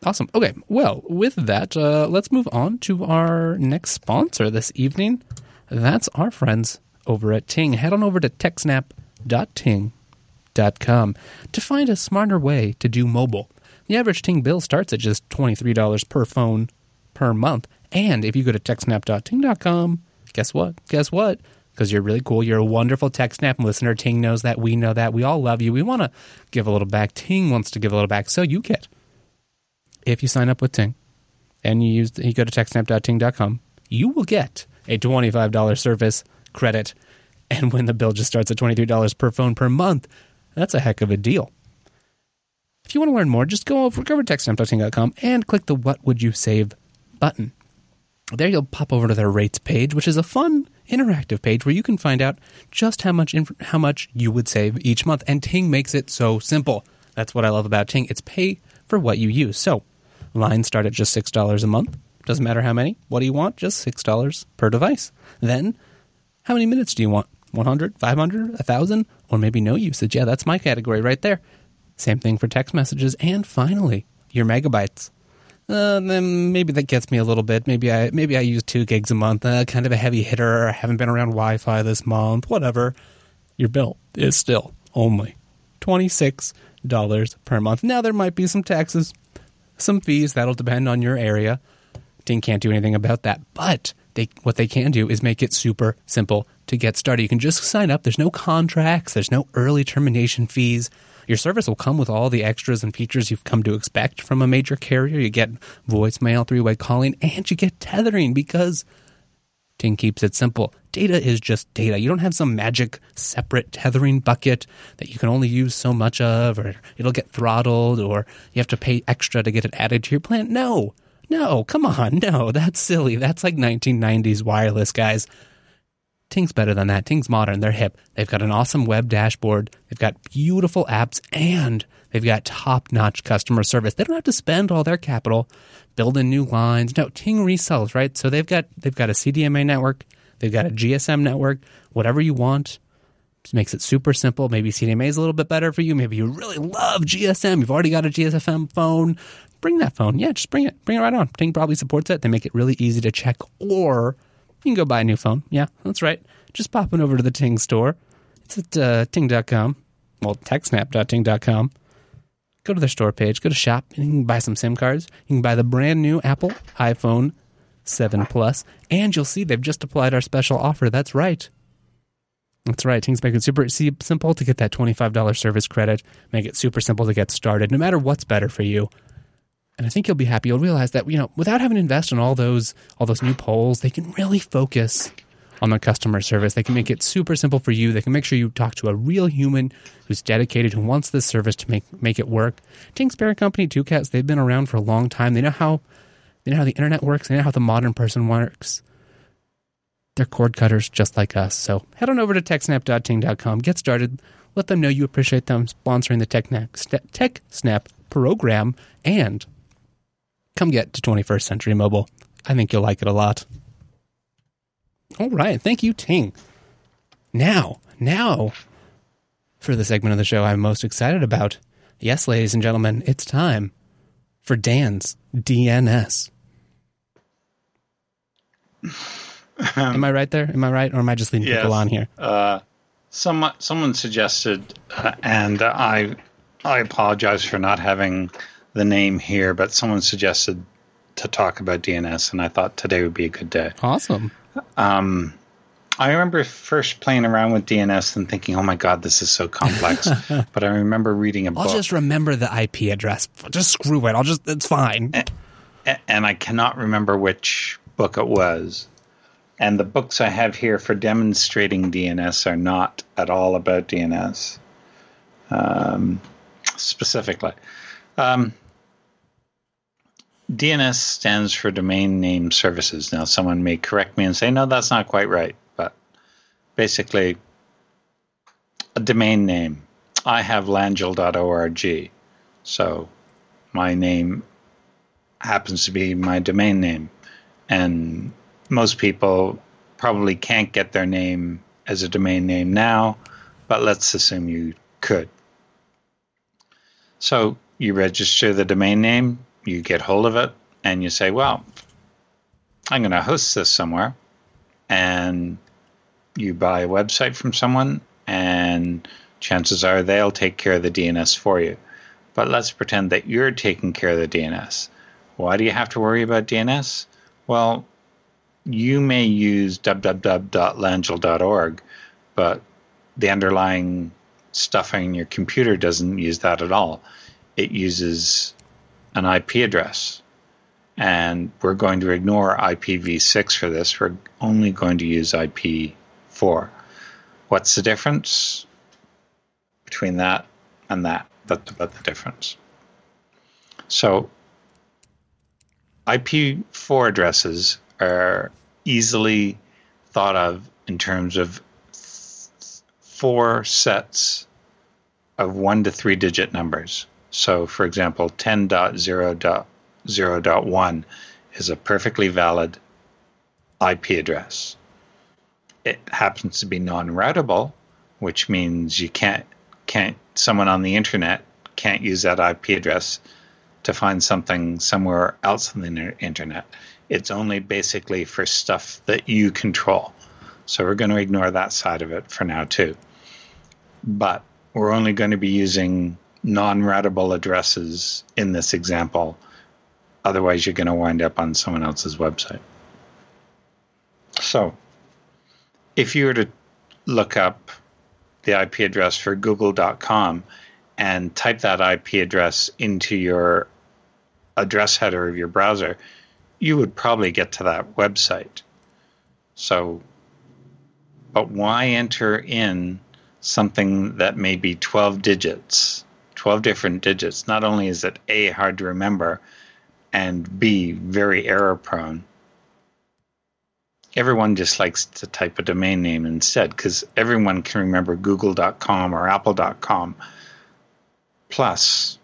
A: Awesome. Okay. Well, with that, uh, let's move on to our next sponsor this evening. That's our friends over at Ting. Head on over to techsnap.ting.com to find a smarter way to do mobile. The average Ting bill starts at just $23 per phone per month. And if you go to techsnap.ting.com, guess what? Guess what? Because you're really cool. You're a wonderful TechSnap listener. Ting knows that. We know that. We all love you. We want to give a little back. Ting wants to give a little back. So you get. If you sign up with Ting and you use you go to techsnap.ting.com, you will get a $25 service credit. And when the bill just starts at $23 per phone per month, that's a heck of a deal. If you want to learn more, just go over, to techsnap.ting.com and click the What Would You Save button. There you'll pop over to their rates page, which is a fun interactive page where you can find out just how much inf- how much you would save each month. And Ting makes it so simple. That's what I love about Ting. It's pay for what you use. So lines start at just six dollars a month. Doesn't matter how many. What do you want? Just six dollars per device. Then how many minutes do you want? 100, 500, 1,000? Or maybe no usage. Yeah, that's my category right there. Same thing for text messages. And finally, your megabytes. Uh, then maybe that gets me a little bit. Maybe I maybe I use two gigs a month. Uh, kind of a heavy hitter. I haven't been around Wi-Fi this month. Whatever. Your bill is still only $26 per month. Now, there might be some taxes, some fees. That'll depend on your area. Ting can't do anything about that. But they, what they can do is make it super simple to get started. You can just sign up. There's no contracts, there's no early termination fees. Your service will come with all the extras and features you've come to expect from a major carrier. You get voicemail, three way calling, and you get tethering because Ting keeps it simple. Data is just data. You don't have some magic separate tethering bucket that you can only use so much of, or it'll get throttled, or you have to pay extra to get it added to your plan. No, no, come on, no, that's silly. That's like 1990s wireless, guys. Ting's better than that. Ting's modern. They're hip. They've got an awesome web dashboard. They've got beautiful apps and they've got top notch customer service. They don't have to spend all their capital building new lines. No, Ting resells, right? So they've got they've got a CDMA network, they've got a GSM network, whatever you want. Just makes it super simple. Maybe CDMA is a little bit better for you. Maybe you really love GSM. You've already got a GSM phone. Bring that phone. Yeah, just bring it. Bring it right on. Ting probably supports it. They make it really easy to check or you can go buy a new phone. Yeah, that's right. Just pop popping over to the Ting store. It's at uh, ting.com. Well, techsnap.ting.com. Go to their store page, go to shop, and you can buy some SIM cards. You can buy the brand new Apple iPhone 7 Plus, and you'll see they've just applied our special offer. That's right. That's right. Ting's make it super simple to get that $25 service credit. Make it super simple to get started, no matter what's better for you and I think you'll be happy. You'll realize that you know without having to invest in all those all those new poles, they can really focus on the customer service. They can make it super simple for you. They can make sure you talk to a real human who's dedicated, who wants this service to make make it work. Ting's Parent Company, Tucows, they've been around for a long time. They know how they know how the internet works. They know how the modern person works. They're cord cutters just like us. So head on over to techsnap.ting.com. Get started. Let them know you appreciate them sponsoring the Tech Snap program and come get to 21st Century Mobile. I think you'll like it a lot. All right. Thank you, Ting. Now, now, for the segment of the show I'm most excited about. Yes, ladies and gentlemen, it's time for Dan's DNS. am I right there? Am I right, or am I just leading yes. people on here?
B: Uh, someone someone suggested, uh, and I I apologize for not having the name here, but someone suggested to talk about DNS, and I thought today would be a good day.
A: Awesome.
B: Um, I remember first playing around with DNS and thinking, "Oh my god, this is so complex." but I remember reading a
A: I'll
B: book.
A: I'll just remember the IP address. Just screw it. I'll just it's fine.
B: And, and I cannot remember which book it was. And the books I have here for demonstrating DNS are not at all about DNS um, specifically. Um, DNS stands for Domain Name Services. Now, someone may correct me and say, no, that's not quite right. But basically, a domain name. I have langille.org. So my name happens to be my domain name. And most people probably can't get their name as a domain name now, but let's assume you could. So you register the domain name, you get hold of it and you say, well, I'm going to host this somewhere. And you buy a website from someone, and chances are they'll take care of the DNS for you. But let's pretend that you're taking care of the DNS. Why do you have to worry about DNS? Well, you may use www.langille.org, but the underlying stuff on your computer doesn't use that at all. It uses an IP address. And we're going to ignore IPv6 for this. We're only going to use IP4. What's the difference between that and that? That's about the difference. So, IP4 addresses are easily thought of in terms of four sets of one to three digit numbers. So, for example, 10.0.0.1 is a perfectly valid IP address. It happens to be non-routable, which means you can't can't someone on the internet can't use that IP address to find something somewhere else on the internet. It's only basically for stuff that you control. So we're going to ignore that side of it for now too. But we're only going to be using non-routable addresses in this example. Otherwise, you're going to wind up on someone else's website. So, if you were to look up the IP address for google.com and type that IP address into your address header of your browser, you would probably get to that website. So, but why enter in something that may be 12 digits, 12 different digits? Not only is it A, hard to remember, and B, very error prone. Everyone just likes to type a domain name instead because everyone can remember google.com or apple.com. Plus,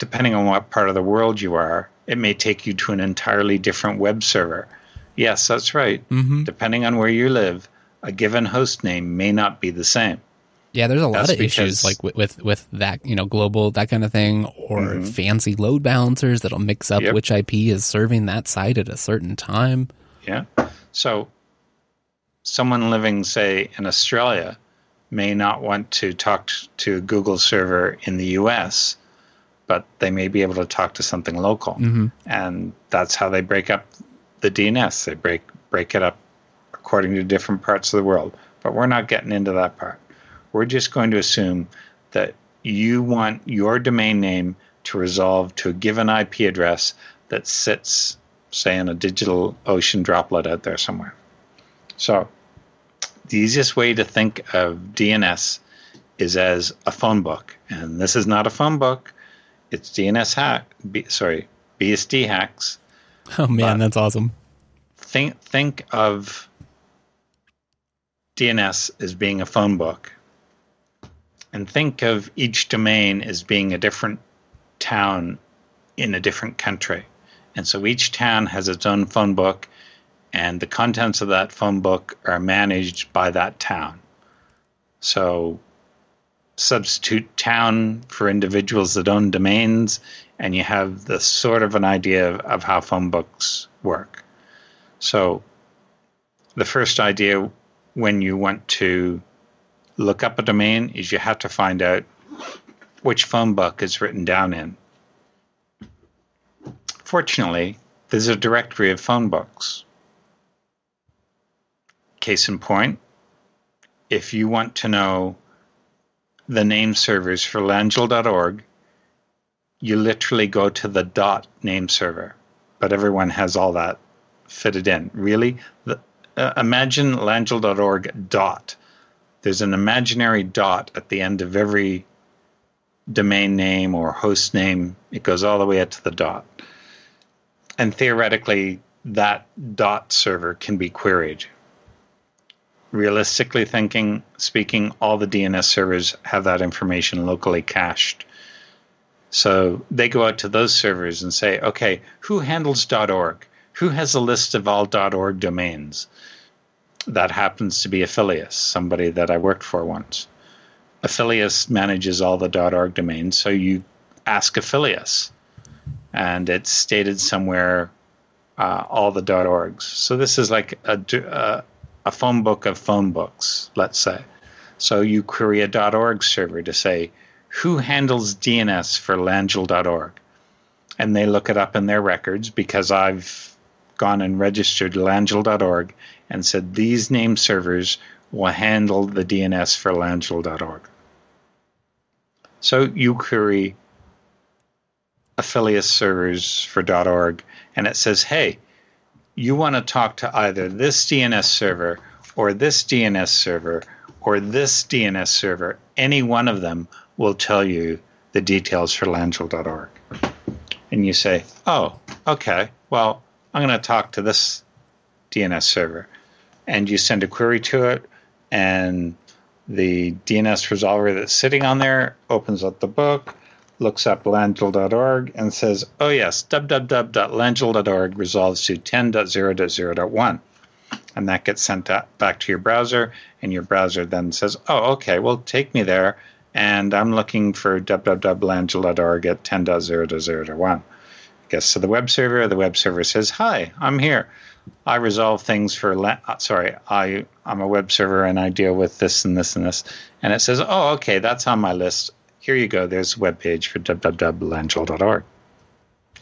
B: depending on what part of the world you are, it may take you to an entirely different web server. Yes, that's right.
A: Mm-hmm.
B: Depending on where you live, a given host name may not be the same.
A: Yeah, there's a lot of issues like with, with with that, you know, global that kind of thing, or
B: Mhm.
A: fancy load balancers that'll mix up
B: Yep.
A: which IP is serving that site at a certain time.
B: Yeah. So, someone living, say, in Australia may not want to talk to a Google server in the US, but they may be able to talk to something local.
A: hmm
B: And that's how they break up the DNS. They break break it up according to different parts of the world. But we're not getting into that part. We're just going to assume that you want your domain name to resolve to a given IP address that sits, say, in a digital ocean droplet out there somewhere. So, the easiest way to think of DNS is as a phone book. And this is not a phone book, it's DNS hack, B, sorry, BSD hacks.
A: Oh man,
B: But-
A: that's awesome.
B: Think, think of DNS as being a phone book. And think of each domain as being a different town in a different country. And so each town has its own phone book, and the contents of that phone book are managed by that town. So substitute town for individuals that own domains, and you have the sort of an idea of, of how phone books work. So the first idea when you want to look up a domain is you have to find out which phone book is written down in. Fortunately, there's a directory of phone books. Case in point, if you want to know the name servers for langille.org, you literally go to the dot name server, but everyone has all that fitted in. Really? The, uh, imagine langille.org dot. There's an imaginary dot at the end of every domain name or host name. It goes all the way up to the dot. And theoretically, that dot server can be queried. Realistically thinking, speaking, all the DNS servers have that information locally cached. So they go out to those servers and say, okay, who handles .org? Who has a list of all .org domains? That happens to be Afilias, somebody that I worked for once. Afilias manages all the .org domains, so you ask Afilias, and it's stated somewhere uh, all the .orgs. So this is like a, a phone book of phone books, let's say. So you query a .org server to say, who handles DNS for langille.org? And they look it up in their records because I've gone and registered langille.org and said these name servers will handle the DNS for langille.org. So you query affiliate servers for .org and it says, hey, you want to talk to either this DNS server or this DNS server or this DNS server, any one of them will tell you the details for langille.org. And you say, oh, okay, well, I'm going to talk to this DNS server. And you send a query to it, and the DNS resolver that's sitting on there opens up the book, looks up langille.org, and says, oh, yes, www.langille.org resolves to 10.0.0.1 and that gets sent back to your browser and your browser then says oh okay well take me there and i'm looking for www.langille.org at 10.0.0.1 Guess to the web server. The web server says, "Hi, I'm here. I resolve things for. La- uh, sorry, I I'm a web server and I deal with this and this and this." And it says, "Oh, okay, that's on my list. Here you go. There's a web page for www.langille.org."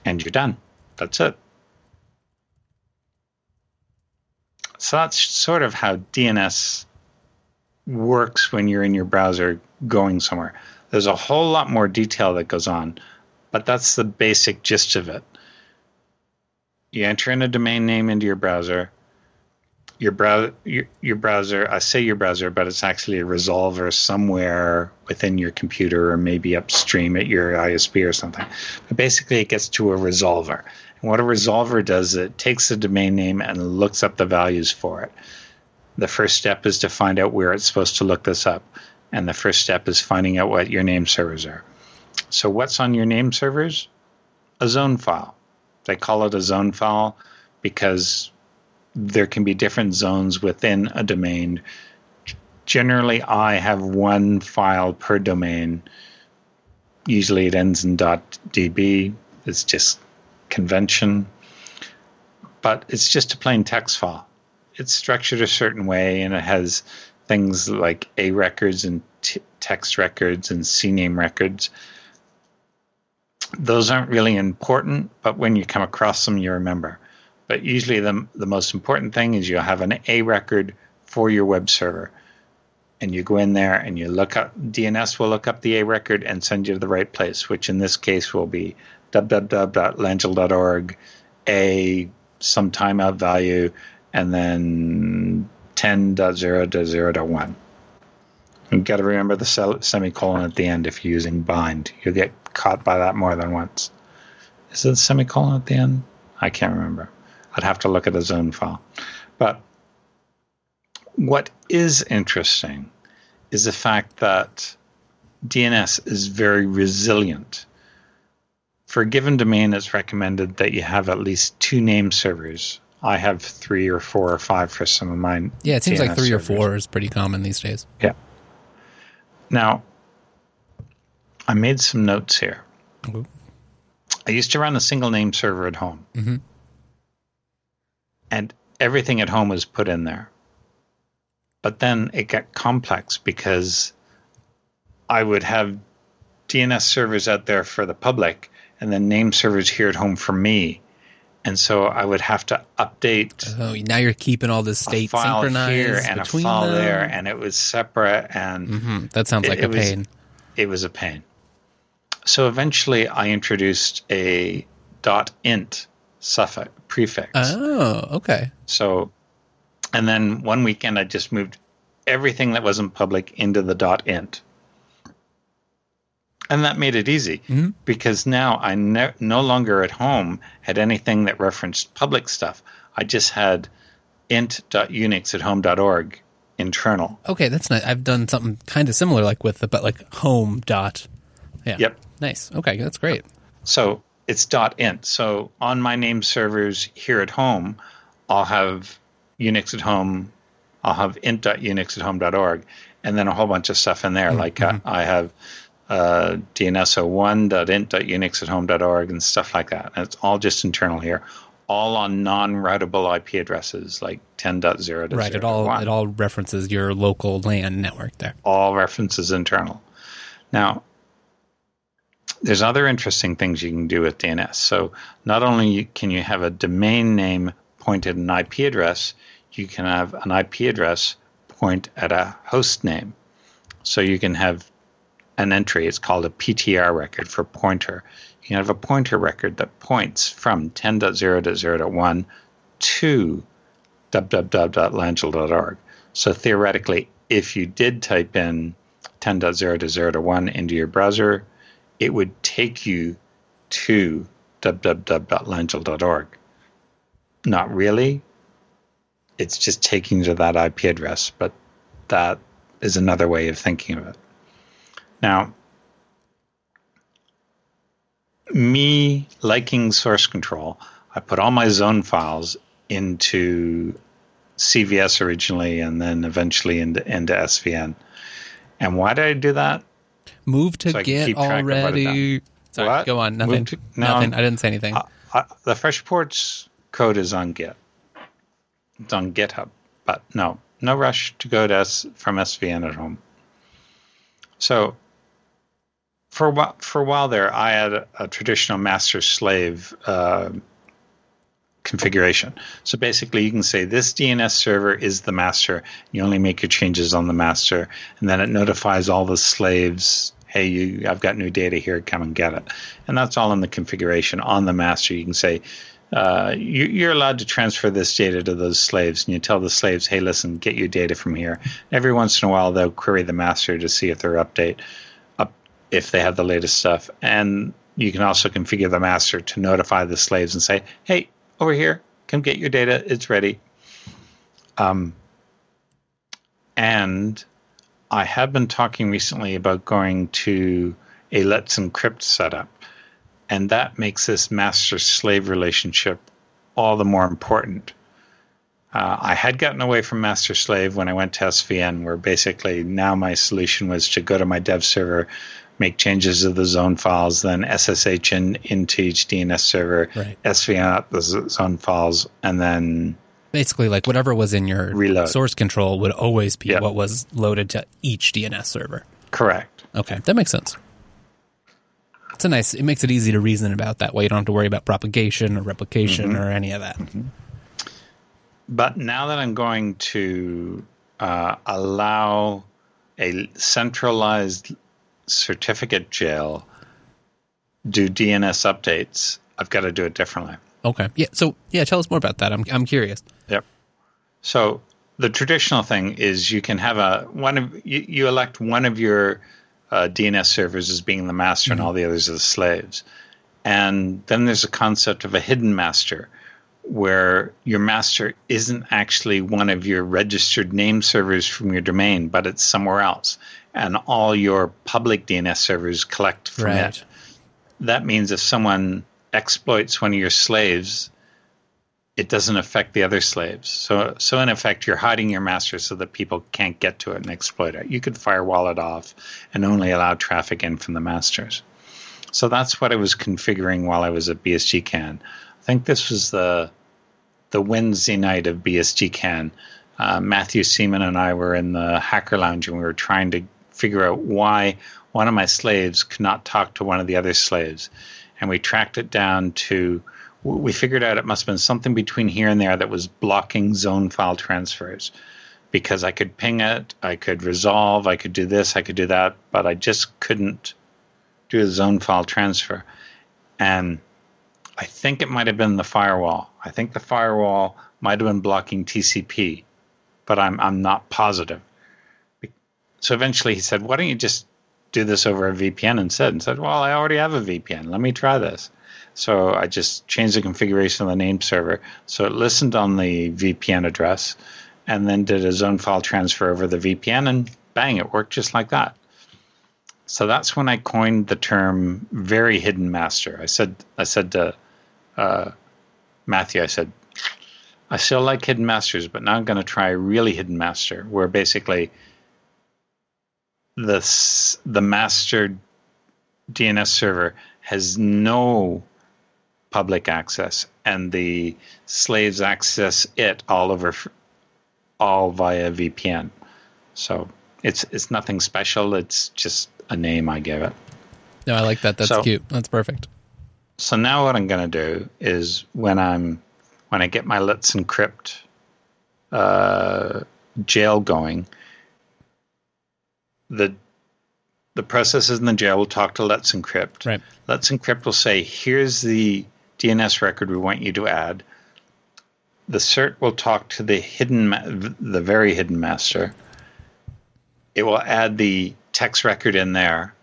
B: And you're done. That's it. So that's sort of how DNS works when you're in your browser going somewhere. There's a whole lot more detail that goes on, but that's the basic gist of it. You enter in a domain name into your browser. Your browser, your, browser, I say your browser, but it's actually a resolver somewhere within your computer or maybe upstream at your ISP or something. But basically, it gets to a resolver. And what a resolver does, it takes the domain name and looks up the values for it. The first step is to find out where it's supposed to look this up. And the first step is finding out what your name servers are. So, what's on your name servers? A zone file. They call it a zone file because there can be different zones within a domain. Generally, I have one file per domain. Usually, it ends in .db. It's just convention, but it's just a plain text file. It's structured a certain way, and it has things like A records and t- text records and CNAME records. Those aren't really important, but when you come across them, you remember. But usually, the, the most important thing is you'll have an A record for your web server. And you go in there and you look up, DNS will look up the A record and send you to the right place, which in this case will be www.langille.org, A, some timeout value, and then 10.0.0.1. You've got to remember the semicolon at the end if you're using bind. You'll get caught by that more than once. Is it a semicolon at the end? I can't remember. I'd have to look at the zone file. But what is interesting is the fact that DNS is very resilient. For a given domain, it's recommended that you have at least two name servers I have three or four or five for some of mine.
A: Yeah, it seems DNS like three servers. or four is pretty common these days.
B: Yeah. Now, I made some notes here. Mm-hmm. I used to run a single name server at home. Mm-hmm. And everything at home was put in there. But then it got complex because I would have DNS servers out there for the public and then name servers here at home for me and so I would have to update.
A: Oh, now you're keeping all this state synchronized here
B: and
A: between
B: a file
A: them.
B: there, and it was separate, and
A: mm-hmm. that sounds
B: it,
A: like
B: it
A: a
B: was,
A: pain.
B: It was a pain. So eventually, I introduced a .int suffix prefix.
A: Oh, okay.
B: So, and then one weekend, I just moved everything that wasn't public into the .int and that made it easy mm-hmm. because now I no, no longer at home had anything that referenced public stuff. I just had int.unix at home.org internal.
A: Okay, that's nice. I've done something kind of similar, like with the but like home dot. Yeah.
B: Yep.
A: Nice. Okay, that's great.
B: So it's dot int. So on my name servers here at home, I'll have Unix at home. I'll have int.unix at home.org, and then a whole bunch of stuff in there. Mm-hmm. Like uh, I have uh, dnso1.int.unix at home.org and stuff like that. And it's all just internal here, all on non-routable IP addresses like 10.0.
A: Right. It all it all references your local LAN network there.
B: All references internal. Now, there's other interesting things you can do with DNS. So not only can you have a domain name pointed an IP address, you can have an IP address point at a host name. So you can have an entry. It's called a PTR record for pointer. You have a pointer record that points from 10.0.0.1 to www.langille.org. So theoretically, if you did type in 10.0.0.1 into your browser, it would take you to www.langille.org. Not really. It's just taking you to that IP address, but that is another way of thinking of it. Now, me liking source control, I put all my zone files into CVS originally and then eventually into, into SVN. And why did I do that?
A: Move to so get already. Sorry,
B: What?
A: go on. Nothing.
B: To- no,
A: nothing.
B: I'm-
A: didn't say anything.
B: Uh, uh, the Freshports code is on Git. It's on GitHub, but no, no rush to go to S, from SVN at home. So for a while, for a while there, I had a, traditional master slave uh, configuration. So basically, you can say this DNS server is the master. You only make your changes on the master, and then it notifies all the slaves. Hey, you, I've got new data here. Come and get it. And that's all in the configuration on the master. You can say uh, you, you're allowed to transfer this data to those slaves, and you tell the slaves, "Hey, listen, get your data from here." Every once in a while, they'll query the master to see if they're update up if they have the latest stuff, and you can also configure the master to notify the slaves and say, "Hey, over here, come get your data. It's ready." Um, and I have been talking recently about going to a Let's Encrypt setup, and that makes this master slave relationship all the more important. Uh, I had gotten away from master slave when I went to SVN, where basically now my solution was to go to my dev server, make changes to the zone files, then SSH in, into each DNS server,
A: Right.
B: SVN out the zone files, and then
A: Basically, like whatever was in your
B: Reload.
A: source control would always be
B: Yeah.
A: what was loaded to each DNS server.
B: correct.
A: Okay, that makes sense. It's a nice. It makes it easy to reason about that way. You don't have to worry about propagation or replication
B: Mm-hmm.
A: or any of that.
B: But now that I'm going to uh, allow a centralized certificate jail do DNS updates, I've got to do it differently.
A: Okay, yeah. So yeah, tell us more about that. I'm I'm curious.
B: Yep. So the traditional thing is you can have a one of you, you elect one of your uh, DNS servers as being the master and all the others are the slaves, and then there's a concept of a hidden master where your master isn't actually one of your registered name servers from your domain, but it's somewhere else, and all your public DNS servers collect from
A: Right.
B: it. That means if someone exploits one of your slaves, it doesn't affect the other slaves. So, so in effect, you're hiding your master so that people can't get to it and exploit it. You could firewall it off and only allow traffic in from the masters. So that's what I was configuring while I was at BSDCan. I think this was the the Wednesday night of BSDCan. Uh, Matthew Seaman and I were in the hacker lounge and we were trying to figure out why one of my slaves could not talk to one of the other slaves. And we tracked it down to, we figured out it must have been something between here and there that was blocking zone file transfers. Because I could ping it, I could resolve, I could do this, I could do that, but I just couldn't do a zone file transfer. And I think it might have been the firewall. I think the firewall might have been blocking TCP, but I'm I'm not positive. So eventually he said, "Why don't you just do this over a VPN instead?" And said, "Well, I already have a VPN. Let me try this." So I just changed the configuration of the name server so it listened on the VPN address, and then did a zone file transfer over the VPN, and bang, it worked just like that. So that's when I coined the term "very hidden master." I said, I said to uh, Matthew, I said, I still like hidden masters, but now I'm going to try really hidden master, where basically the the master DNS server has no public access, and the slaves access it all over, all via VPN. So it's it's nothing special. It's just a name I give it.
A: No, I like that. That's
B: So-
A: cute. That's perfect.
B: So now what I'm going to do is when I'm when I get my Let's Encrypt uh, jail going, the the processes in the jail will talk to Let's Encrypt.
A: Right.
B: Let's Encrypt will say, "Here's the DNS record we want you to add." The cert will talk to the hidden, the very hidden master. It will add the text record in there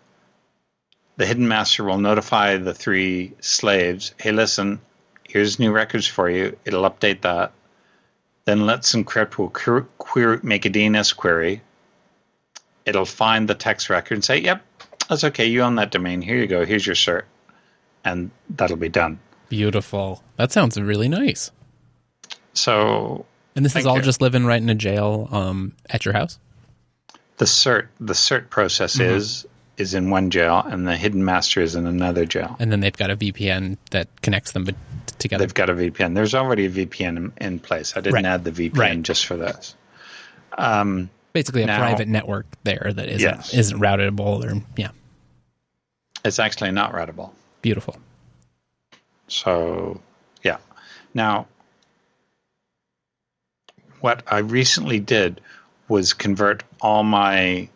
B: the hidden master will notify the three slaves hey listen here's new records for you it'll update that then let's encrypt will query, make a dns query it'll find the text record and say yep that's okay you own that domain here you go here's your cert and that'll be done
A: Beautiful. That sounds really nice.
B: so
A: And this is all
B: you.
A: just living right in a jail um, at your house.
B: the cert the cert process
A: Mm-hmm.
B: is is in one jail and the hidden master is in another jail.
A: And then they've got a VPN that connects them together.
B: They've got a VPN. There's already a VPN in, in place. I didn't
A: Right.
B: add the VPN
A: Right.
B: just for this. Um,
A: Basically, a
B: Now-
A: private network there that isn't
B: Yes.
A: isn't routable or yeah,
B: it's actually not routable.
A: beautiful.
B: So, yeah. Now, what I recently did was convert all my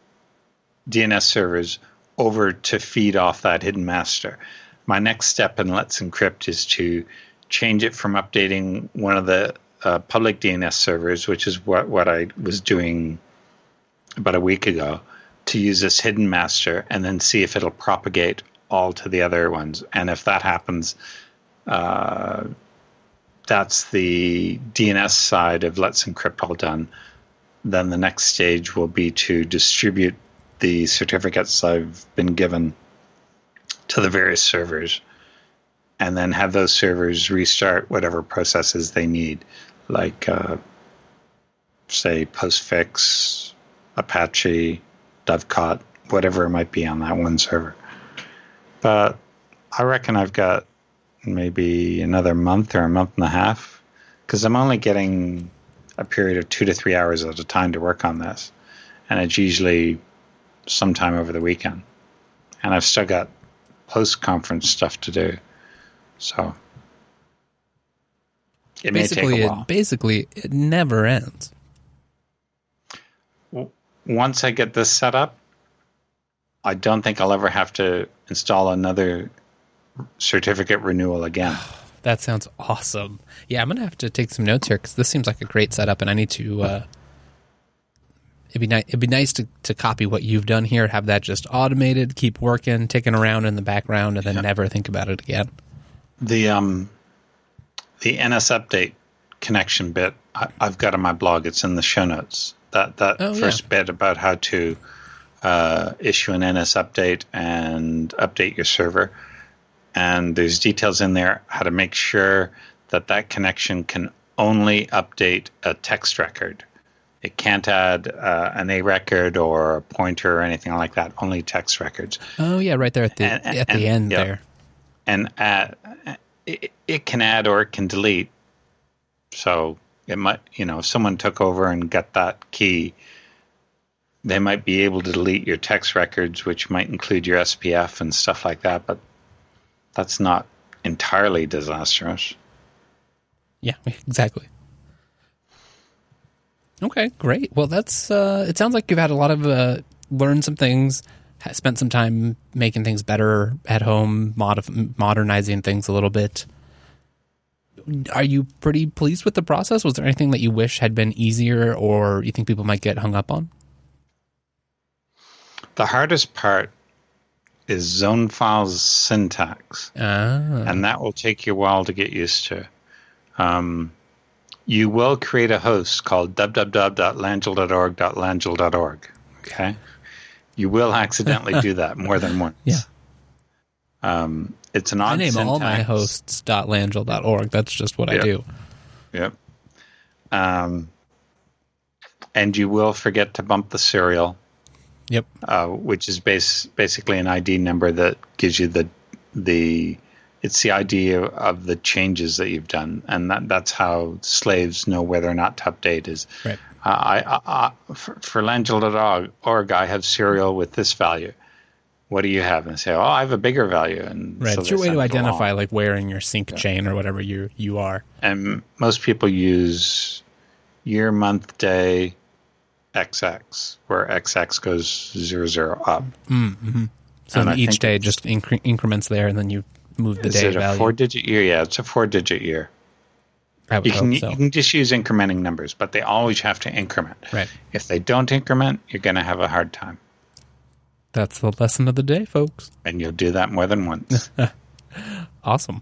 B: DNS servers over to feed off that hidden master. My next step in Let's Encrypt is to change it from updating one of the uh, public DNS servers, which is what, what I was doing about a week ago, to use this hidden master and then see if it'll propagate all to the other ones. And if that happens, uh, that's the DNS side of Let's Encrypt all done. Then the next stage will be to distribute the certificates I've been given to the various servers and then have those servers restart whatever processes they need, like, uh, say, Postfix, Apache, Dovecot, whatever it might be on that one server. But I reckon I've got maybe another month or a month and a half because I'm only getting a period of two to three hours at a time to work on this. And it's usually sometime over the weekend. And I've still got post conference stuff to do. So it may
A: basically,
B: take a
A: it, basically, it never ends.
B: Once I get this set up, I don't think I'll ever have to install another certificate renewal again.
A: That sounds awesome. Yeah, I'm gonna have to take some notes here because this seems like a great setup, and I need to. Uh, it'd be nice. It'd be nice to, to copy what you've done here, have that just automated, keep working, ticking around in the background, and then never think about it again.
B: The um, the NS update connection bit I, I've got on my blog. It's in the show notes. That that
A: Oh, yeah.
B: first bit about how to uh, issue an NS update and update your server, and there's details in there how to make sure that that connection can only update a text record. It can't add uh, an A record or a pointer or anything like that. Only text records.
A: Oh yeah, right there at the
B: And- and-
A: at the end
B: yeah.
A: there.
B: and add, it, it can add or it can delete. So it might, you know, if someone took over and got that key, they might be able to delete your text records, which might include your SPF and stuff like that. But that's not entirely disastrous.
A: Yeah, exactly. Okay, great. Well, that's. Uh, it sounds like you've had a lot of uh, learned some things, spent some time making things better at home, modif- modernizing things a little bit. Are you pretty pleased with the process? Was there anything that you wish had been easier, or you think people might get hung up on?
B: The hardest part is zone files syntax.
A: Ah,
B: and that will take you a while to get used to. Um, you will create a host called www.langille.org.langell.org. Okay, you will accidentally do that more than once.
A: Yeah.
B: Um, it's an
A: I
B: odd
A: name all my
B: syntax.
A: hosts .langille.org. That's just what I do.
B: Yep. Um, and you will forget to bump the serial,
A: Yep.
B: uh, which is base, basically an ID number that gives you the the it's the ID of, of the changes that you've done, and that, that's how slaves know whether or not to update. Is
A: Right.
B: uh, I, I, I for, for Langille.org, I have serial with this value. What do you have? And say, oh, I have a bigger value, and
A: Right.
B: so
A: it's your way to
B: it along.
A: identify like where in your sync chain or whatever you you are.
B: and most people use year, month, day, XX, where XX goes zero zero up. Mm, mm-hmm.
A: So
B: And I
A: each day just incre- increments there, and then you move the day value.
B: four-digit year? Yeah, it's a four-digit year.
A: I would
B: You can
A: so.
B: you can just use incrementing numbers, but they always have to increment.
A: Right.
B: If they don't increment, you're going to have a hard time,
A: That's the lesson of the day, folks.
B: and you'll do that more than once.
A: Awesome.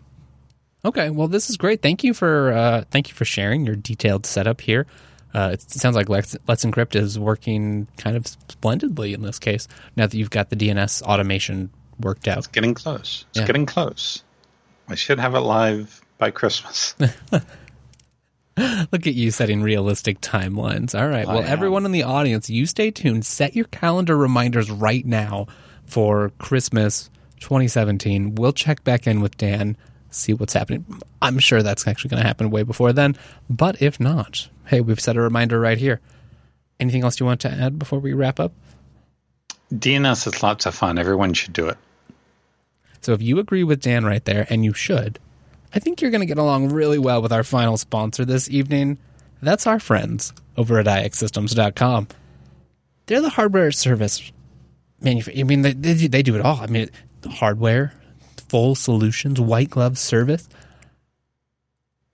A: Okay, well, this is great. Thank you for uh, thank you for sharing your detailed setup here. Uh, it sounds like Let's, Let's Encrypt is working kind of splendidly in this case. Now that you've got the DNS automation worked out.
B: It's getting close. It's
A: Yeah.
B: getting close. I should have it live by Christmas.
A: Look at you setting realistic timelines. All right. Well,
B: I am.
A: everyone in the audience, you stay tuned. Set your calendar reminders right now for Christmas 2017. We'll check back in with Dan, see what's happening. I'm sure that's actually going to happen way before then. But if not, hey, we've set a reminder right here. Anything else you want to add before we wrap up?
B: DNS is lots of fun. Everyone should do it.
A: So if you agree with Dan right there, and you should, I think you're going to get along really well with our final sponsor this evening. That's our friends over at ixsystems.com. They're the hardware service manufacturer. I mean, they, they, they do it all. I mean, hardware, full solutions, white glove service.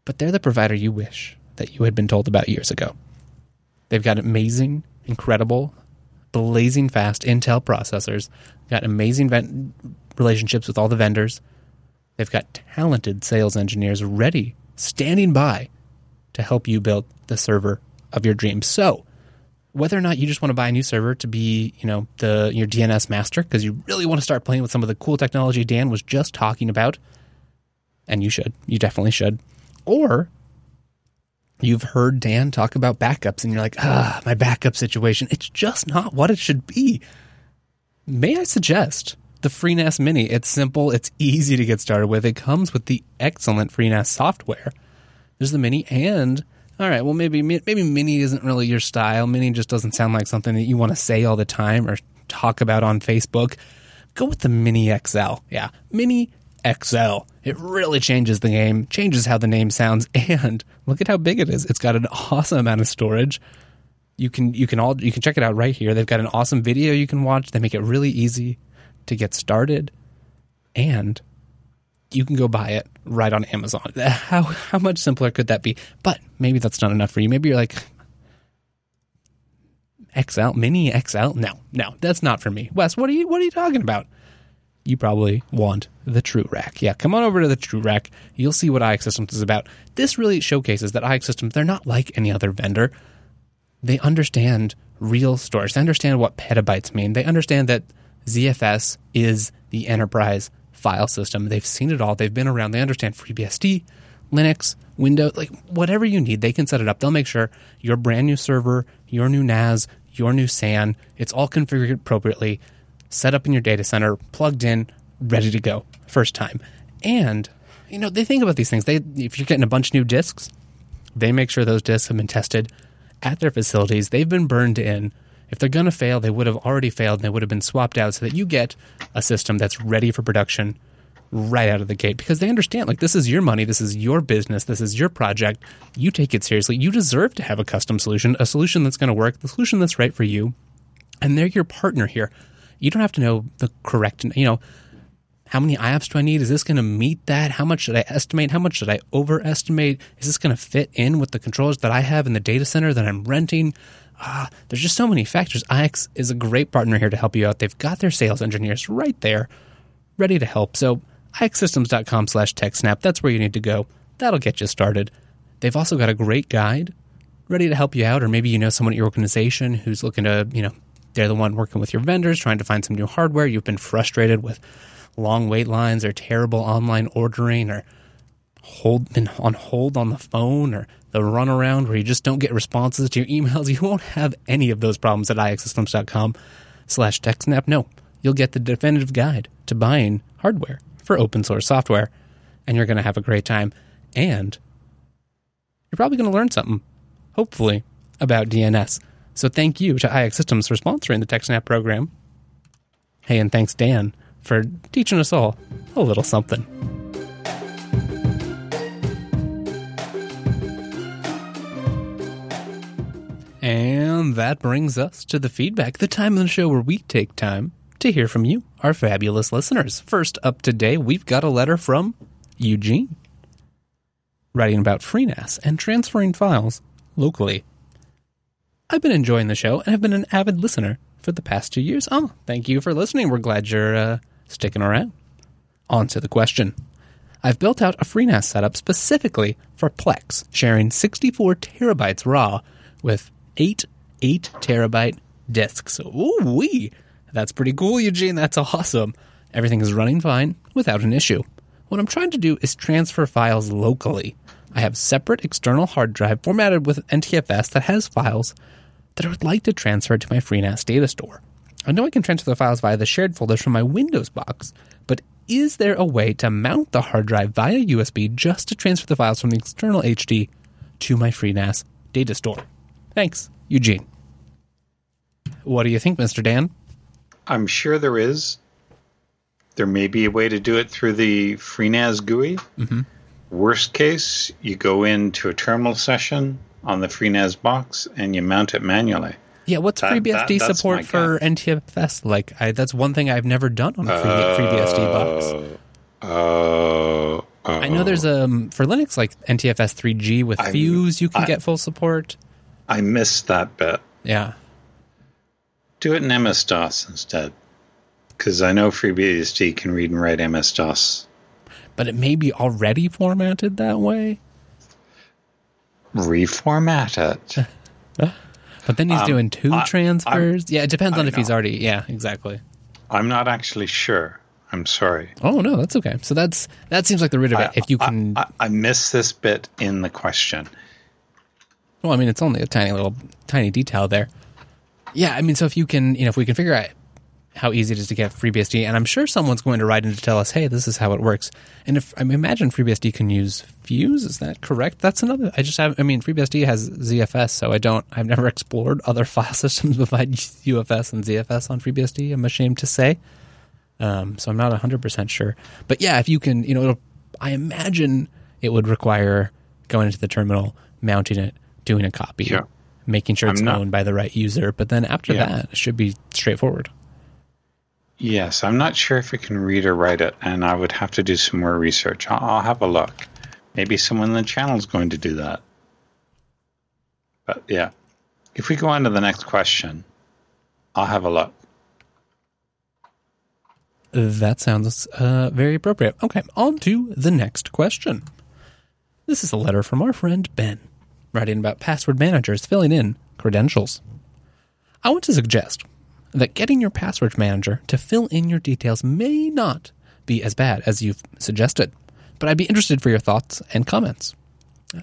A: But they're the provider you wish that you had been told about years ago. They've got amazing, incredible, blazing fast Intel processors, got amazing relationships with all the vendors. They've got talented sales engineers ready, standing by to help you build the server of your dreams. So, whether or not you just want to buy a new server to be, you know, the your DNS master because you really want to start playing with some of the cool technology Dan was just talking about, and you should, you definitely should, or you've heard Dan talk about backups and you're like, ah, my backup situation, it's just not what it should be. May I suggest the FreeNAS Mini? It's simple, it's easy to get started with. It comes with the excellent FreeNAS software. There's the Mini and all right, well maybe maybe Mini isn't really your style. Mini just doesn't sound like something that you want to say all the time or talk about on Facebook. Go with the Mini XL. Yeah, Mini XL. It really changes the game, changes how the name sounds, and look at how big it is. It's got an awesome amount of storage. You can you can all you can check it out right here. They've got an awesome video you can watch. They make it really easy to get started, and you can go buy it right on Amazon. How how much simpler could that be? But maybe that's not enough for you. Maybe you're like XL, mini XL. No, no, that's not for me. Wes, what are you what are you talking about? you probably want the True Rack. Yeah, come on over to the True Rack. You'll see what iXsystems is about. This really showcases that iXsystems, they're not like any other vendor. They understand real storage. They understand what petabytes mean. They understand that ZFS is the enterprise file system. They've seen it all. They've been around. They understand FreeBSD, Linux, Windows, like whatever you need, they can set it up. They'll make sure your brand new server, your new NAS, your new SAN, it's all configured appropriately set up in your data center, plugged in, ready to go first time. And you know, they think about these things. They if you're getting a bunch of new disks, they make sure those disks have been tested at their facilities. They've been burned in. If they're going to fail, they would have already failed and they would have been swapped out so that you get a system that's ready for production right out of the gate because they understand like this is your money, this is your business, this is your project. You take it seriously. You deserve to have a custom solution, a solution that's going to work, the solution that's right for you. And they're your partner here you don't have to know the correct, you know, how many IOPS do I need? Is this going to meet that? How much should I estimate? How much should I overestimate? Is this going to fit in with the controllers that I have in the data center that I'm renting? Uh, there's just so many factors. IX is a great partner here to help you out. They've got their sales engineers right there, ready to help. So ixsystems.com slash TechSnap, that's where you need to go. That'll get you started. They've also got a great guide ready to help you out, or maybe you know someone at your organization who's looking to, you know, they're the one working with your vendors, trying to find some new hardware. You've been frustrated with long wait lines or terrible online ordering or hold been on hold on the phone or the runaround where you just don't get responses to your emails. You won't have any of those problems at ixsystems.com slash TechSnap. No, you'll get the definitive guide to buying hardware for open source software, and you're going to have a great time. And you're probably going to learn something, hopefully, about DNS. So thank you to iXsystems for sponsoring the TechSnap program. Hey, and thanks, Dan, for teaching us all a little something. That brings us to the feedback, the time of the show where we take time to hear from you, our fabulous listeners. First up today, we've got a letter from Eugene, writing about FreeNAS and transferring files locally. I've been enjoying the show and have been an avid listener for the past two years. Oh, thank you for listening. We're glad you're uh, sticking around. On to the question. I've built out a FreeNAS setup specifically for Plex, sharing 64 terabytes raw with eight terabyte disks. Ooh wee! That's pretty cool, Eugene. That's awesome. Everything is running fine without an issue. What I'm trying to do is transfer files locally. I have separate external hard drive formatted with NTFS that has files that I would like to transfer to my FreeNAS data store. I know I can transfer the files via the shared folders from my Windows box, but is there a way to mount the hard drive via USB just to transfer the files from the external HD to my FreeNAS data store? Thanks, Eugene. What do you think, Mr. Dan?
B: I'm sure there is. There may be a way to do it through the FreeNAS GUI.
A: Mm-hmm.
B: Worst case, you go into a terminal session on the FreeNAS box and you mount it manually.
A: Yeah, what's
B: That-
A: FreeBSD
B: that-
A: support
B: my
A: for NTFS like? I, that's one thing I've never done on a Free, FreeBSD box.
B: Oh, oh,
A: I know there's um for Linux like NTFS 3G with
B: I'm-
A: Fuse, you can
B: I-
A: get full support.
B: I missed that bit.
A: Yeah,
B: Do it in MS DOS instead. Because I know FreeBSD can read and write MS DOS.
A: but it may be already formatted that way.
B: Reformat it.
A: But then he's
B: Um,
A: doing two
B: I-
A: transfers. yeah, it depends
B: I
A: on if he's already. Yeah, exactly.
B: I'm not actually sure. I'm sorry.
A: Oh no, that's okay. So that's that seems like the root of it.
B: I-
A: if you can,
B: I, I missed this bit in the question.
A: Well, I mean, it's only a tiny little tiny detail there. Yeah, I mean, so if you can, you know, if we can figure out how easy it is to get FreeBSD, and I'm sure someone's going to write in to tell us, hey, this is how it works. And if I imagine FreeBSD can use Fuse, is that correct? That's another. I just have. I mean, FreeBSD has ZFS, so I don't. I've never explored other file systems besides UFS and ZFS on FreeBSD. I'm ashamed to say. Um, so I'm not 100% sure. But yeah, if you can, you know, I imagine it would require going into the terminal, mounting it, doing a copy, making sure it's
B: not-
A: owned by the right user. But then after
B: Yeah.
A: that, it should be straightforward.
B: Yes, I'm not sure if it can read or write it, and I would have to do some more research. I'll, I'll have a look. Maybe someone in the channel is going to do that. But yeah, if we go on to the next question, I'll have a look.
A: That sounds uh, very appropriate. Okay, on to the next question. This is a letter from our friend Ben, writing about password managers filling in credentials. I want to suggest that getting your password manager to fill in your details may not be as bad as you've suggested, but I'd be interested for your thoughts and comments.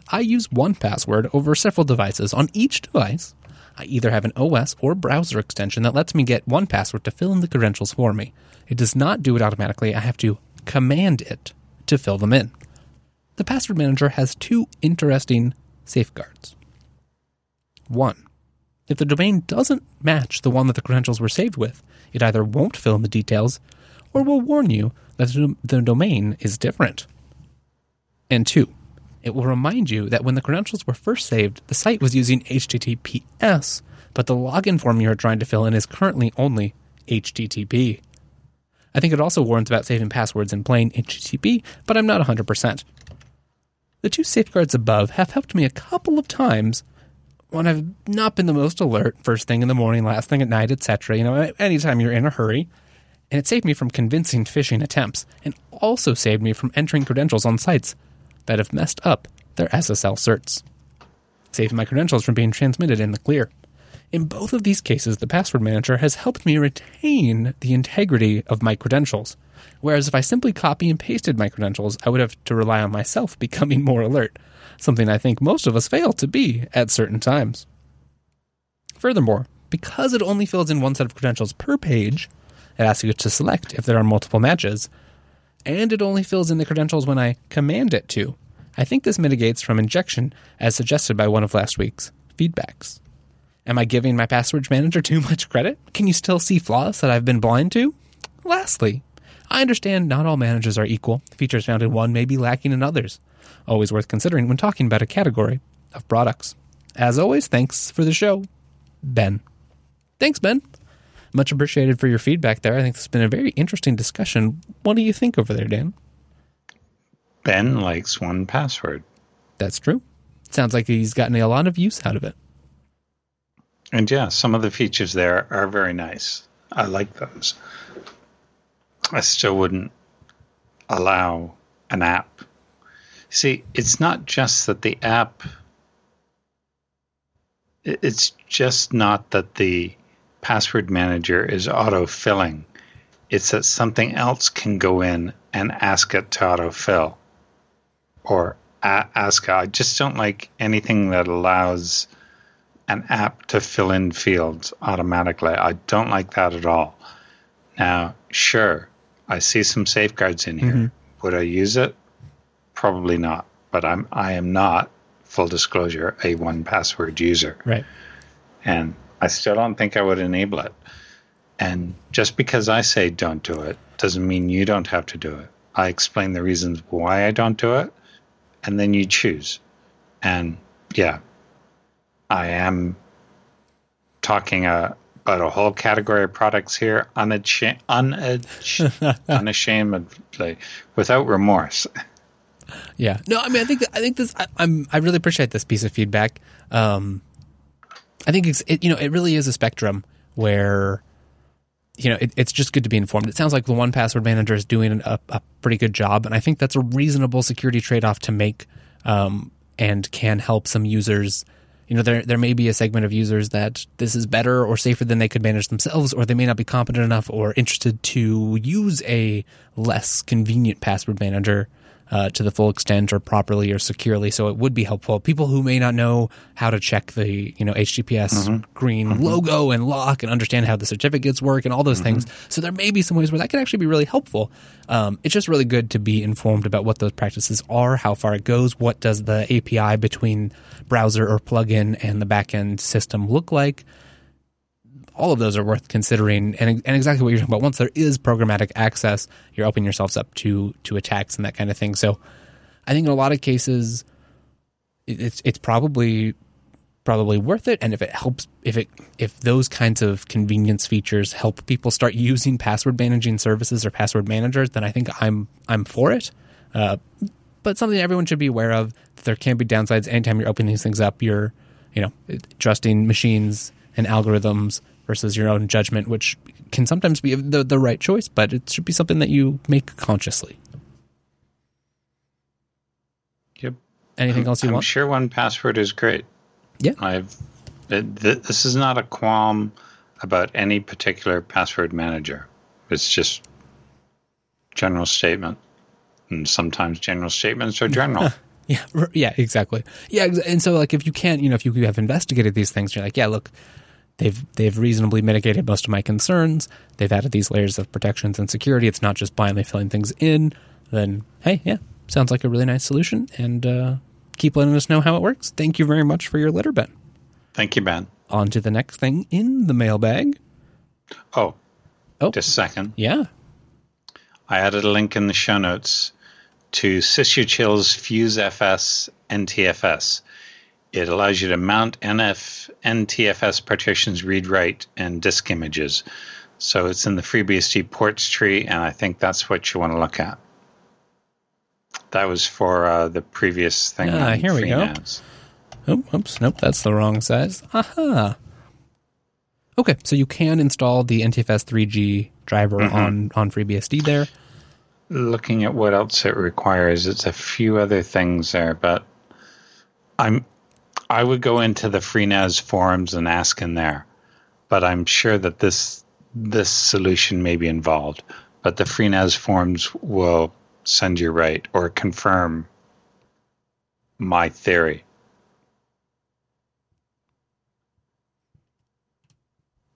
A: I use 1Password over several devices. On each device, I either have an OS or browser extension that lets me get 1Password to fill in the credentials for me. It does not do it automatically. I have to command it to fill them in. The password manager has two interesting safeguards. One, if the domain doesn't match the one that the credentials were saved with, it either won't fill in the details or will warn you that the domain is different. And two, it will remind you that when the credentials were first saved, the site was using HTTPS, but the login form you are trying to fill in is currently only HTTP. I think it also warns about saving passwords in plain HTTP, but I'm not 100%. The two safeguards above have helped me a couple of times when I've not been the most alert, first thing in the morning, last thing at night, etc. You know, anytime you're in a hurry. And it saved me from convincing phishing attempts, and also saved me from entering credentials on sites that have messed up their SSL certs, saving my credentials from being transmitted in the clear. In both of these cases, the password manager has helped me retain the integrity of my credentials. Whereas if I simply copy and pasted my credentials, I would have to rely on myself becoming more alert, something I think most of us fail to be at certain times. Furthermore, because it only fills in one set of credentials per page, it asks you to select if there are multiple matches, and it only fills in the credentials when I command it to. I think this mitigates from injection as suggested by one of last week's feedbacks. Am I giving my password manager too much credit? Can you still see flaws that I've been blind to? Lastly, I understand not all managers are equal. Features found in one may be lacking in others. Always worth considering when talking about a category of products. As always, thanks for the show, Ben. Thanks, Ben. Much appreciated for your feedback there. I think this has been a very interesting discussion. What do you think over there, Dan?
B: Ben likes 1Password.
A: That's true. Sounds like he's gotten a lot of use out of it.
B: And yeah, some of the features there are very nice. I like those. I still wouldn't allow an app. See, it's not just that the app, it's just not that the password manager is auto filling. It's that something else can go in and ask it to autofill or a- ask. I just don't like anything that allows an app to fill in fields automatically. I don't like that at all. Now, sure, I see some safeguards in here.
A: Mm-hmm.
B: Would I use it? Probably not. But I'm I am not full disclosure a 1Password user.
A: Right.
B: And I still don't think I would enable it. And just because I say don't do it doesn't mean you don't have to do it. I explain the reasons why I don't do it, and then you choose. And yeah, I am talking uh, about a whole category of products here, unashamed, unashamedly, without remorse.
A: Yeah. No, I mean, I think I think this. I, I'm. I really appreciate this piece of feedback. Um, I think it's. It, you know, it really is a spectrum where, you know, it, it's just good to be informed. It sounds like the one password manager is doing a, a pretty good job, and I think that's a reasonable security trade off to make, um, and can help some users. You know, there there may be a segment of users that this is better or safer than they could manage themselves, or they may not be competent enough or interested to use a less convenient password manager uh, to the full extent or properly or securely. So it would be helpful. People who may not know how to check the you know HTTPS green logo and lock and understand how the certificates work and all those things. So there may be some ways where that could actually be really helpful. Um, it's just really good to be informed about what those practices are, how far it goes, what does the API between browser or plugin and the backend system look like all of those are worth considering. And, and exactly what you're talking about once there is programmatic access you're opening yourselves up to to attacks and that kind of thing. So i think in a lot of cases it's it's probably probably worth it. And if it helps if it if those kinds of convenience features help people start using password managing services or password managers then i think i'm i'm for it. Uh, but something everyone should be aware of there can be downsides. Anytime you're opening these things up you're you know trusting machines and algorithms versus your own judgment which can sometimes be the, the right choice but it should be something that you make consciously
B: Yep.
A: anything else you
B: I'm
A: want
B: sure 1Password is great.
A: Yeah.
B: I've it, th- this is not a qualm about any particular password manager. It's just general statement. And sometimes general statements are general.
A: Yeah, yeah, exactly. Yeah, and so like if you can't, you know, if you have investigated these things, you're like, yeah, look, they've they've reasonably mitigated most of my concerns. They've added these layers of protections and security. It's not just blindly filling things in. Then hey, yeah, sounds like a really nice solution. And uh, keep letting us know how it works. Thank you very much for your letter, Ben.
B: Thank you, Ben.
A: On to the next thing in the mailbag.
B: Oh,
A: Oh.
B: just a second.
A: Yeah.
B: I added a link in the show notes to sysutils Fuse FS NTFS. It allows you to mount NF NTFS partitions, read write, and disk images. So it's in the FreeBSD ports tree, and I think that's what you want to look at. That was for uh, the previous thing.
A: Ah, here we go. Oh, oops, nope, that's the wrong size. Aha. Okay, so you can install the NTFS 3G driver on on FreeBSD there.
B: looking at what else it requires, it's a few other things there, but I'm I would go into the FreeNAS forums and ask in there. But I'm sure that this this solution may be involved. But the FreeNAS forums will send you right or confirm my theory.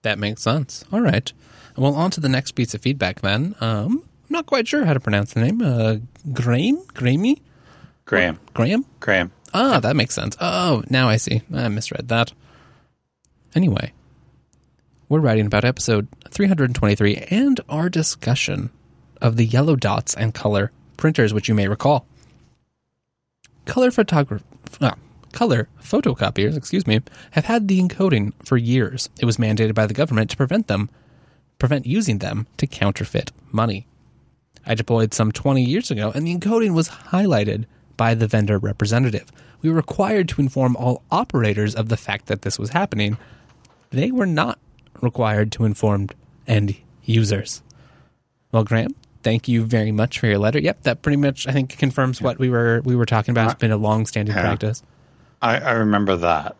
A: That makes sense. All right. Well, on to the next piece of feedback then. Um, I'm not quite sure how to pronounce the name. Uh, Graham?
B: Graham?
A: Graham, Ah, that makes sense. Oh, now I see. I misread that. Anyway, we're writing about episode 323 and our discussion of the yellow dots and color printers, which you may recall. Color photograph, ah, color photocopiers, excuse me, have had the encoding for years. It was mandated by the government to prevent them, prevent using them to counterfeit money. I deployed some 20 years ago, and the encoding was highlighted by the vendor representative. We were required to inform all operators of the fact that this was happening. They were not required to inform end users. Well, Graham, thank you very much for your letter. Yep, that pretty much I think confirms what we were we were talking about. It's been a long-standing
B: Yeah.
A: practice.
B: I, I remember that.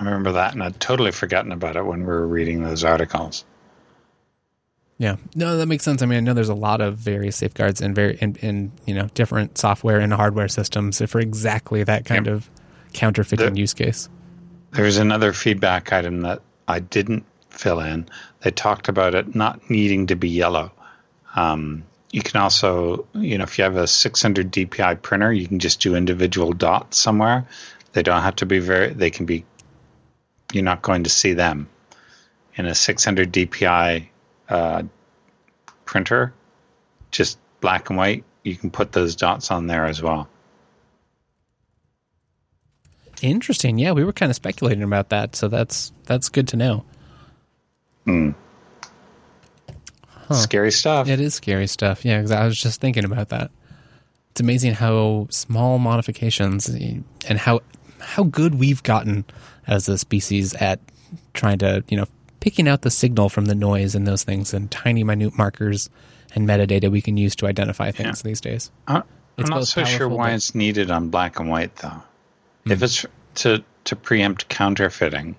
B: I remember that, and I'd totally forgotten about it when we were reading those articles.
A: Yeah, no, that makes sense. I mean, I know there's a lot of various safeguards and very in, in you know different software and hardware systems for exactly that kind
B: Yep.
A: of counterfeiting
B: The-
A: use case.
B: There's another feedback item that I didn't fill in. They talked about it not needing to be yellow. Um, you can also, you know, if you have a 600 DPI printer, you can just do individual dots somewhere. They don't have to be very, they can be, you're not going to see them. In a 600 DPI uh, printer, just black and white, you can put those dots on there as well.
A: Interesting. Yeah, we were kind of speculating about that, so that's that's good to know.
B: Mm. Huh. Scary stuff.
A: It is scary stuff. Yeah, because I was just thinking about that. It's amazing how small modifications and how how good we've gotten as a species at trying to you know picking out the signal from the noise and those things and tiny minute markers and metadata we can use to identify things yeah. these days.
B: Uh, I'm not so sure why it's needed on black and white though. Mm. If it's to to preempt counterfeiting.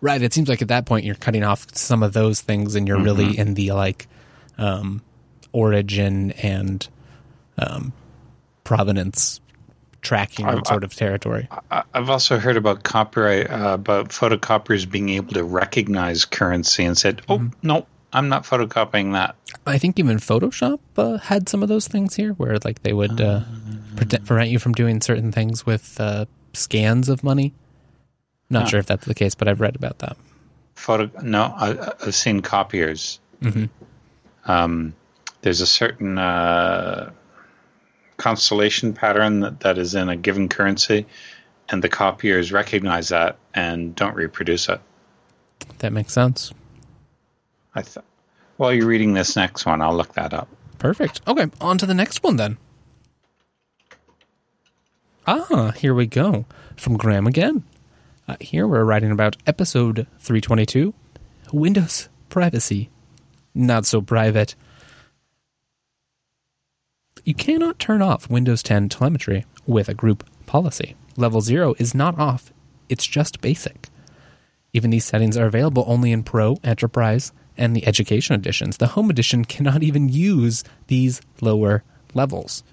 A: Right. It seems like at that point you're cutting off some of those things and you're mm-hmm. really in the like um, origin and um, provenance tracking I've, sort of territory.
B: I, have also heard about copyright uh, about photocopiers being able to recognize currency and said, "Oh mm-hmm. no, I'm not photocopying that."
A: I think even Photoshop uh, had some of those things here, where like they would uh, prevent you from doing certain things with uh, scans of money. Not sure if that's the case, but I've read about that.
B: Photo? No, I, have seen copiers. Mm-hmm. Um, there's a certain uh, constellation pattern that, that is in a given currency, and the copiers recognize that and don't reproduce it.
A: That makes sense.
B: I th- while you're reading this next one, I'll look that up.
A: Perfect. Okay, on to the next one then. Ah, here we go. From Graham again. Uh, here we're writing about episode 322 Windows Privacy. Not so private. You cannot turn off Windows 10 telemetry with a group policy. Level 0 is not off, it's just basic. Even these settings are available only in Pro, Enterprise, and the Education editions. The Home edition cannot even use these lower levels.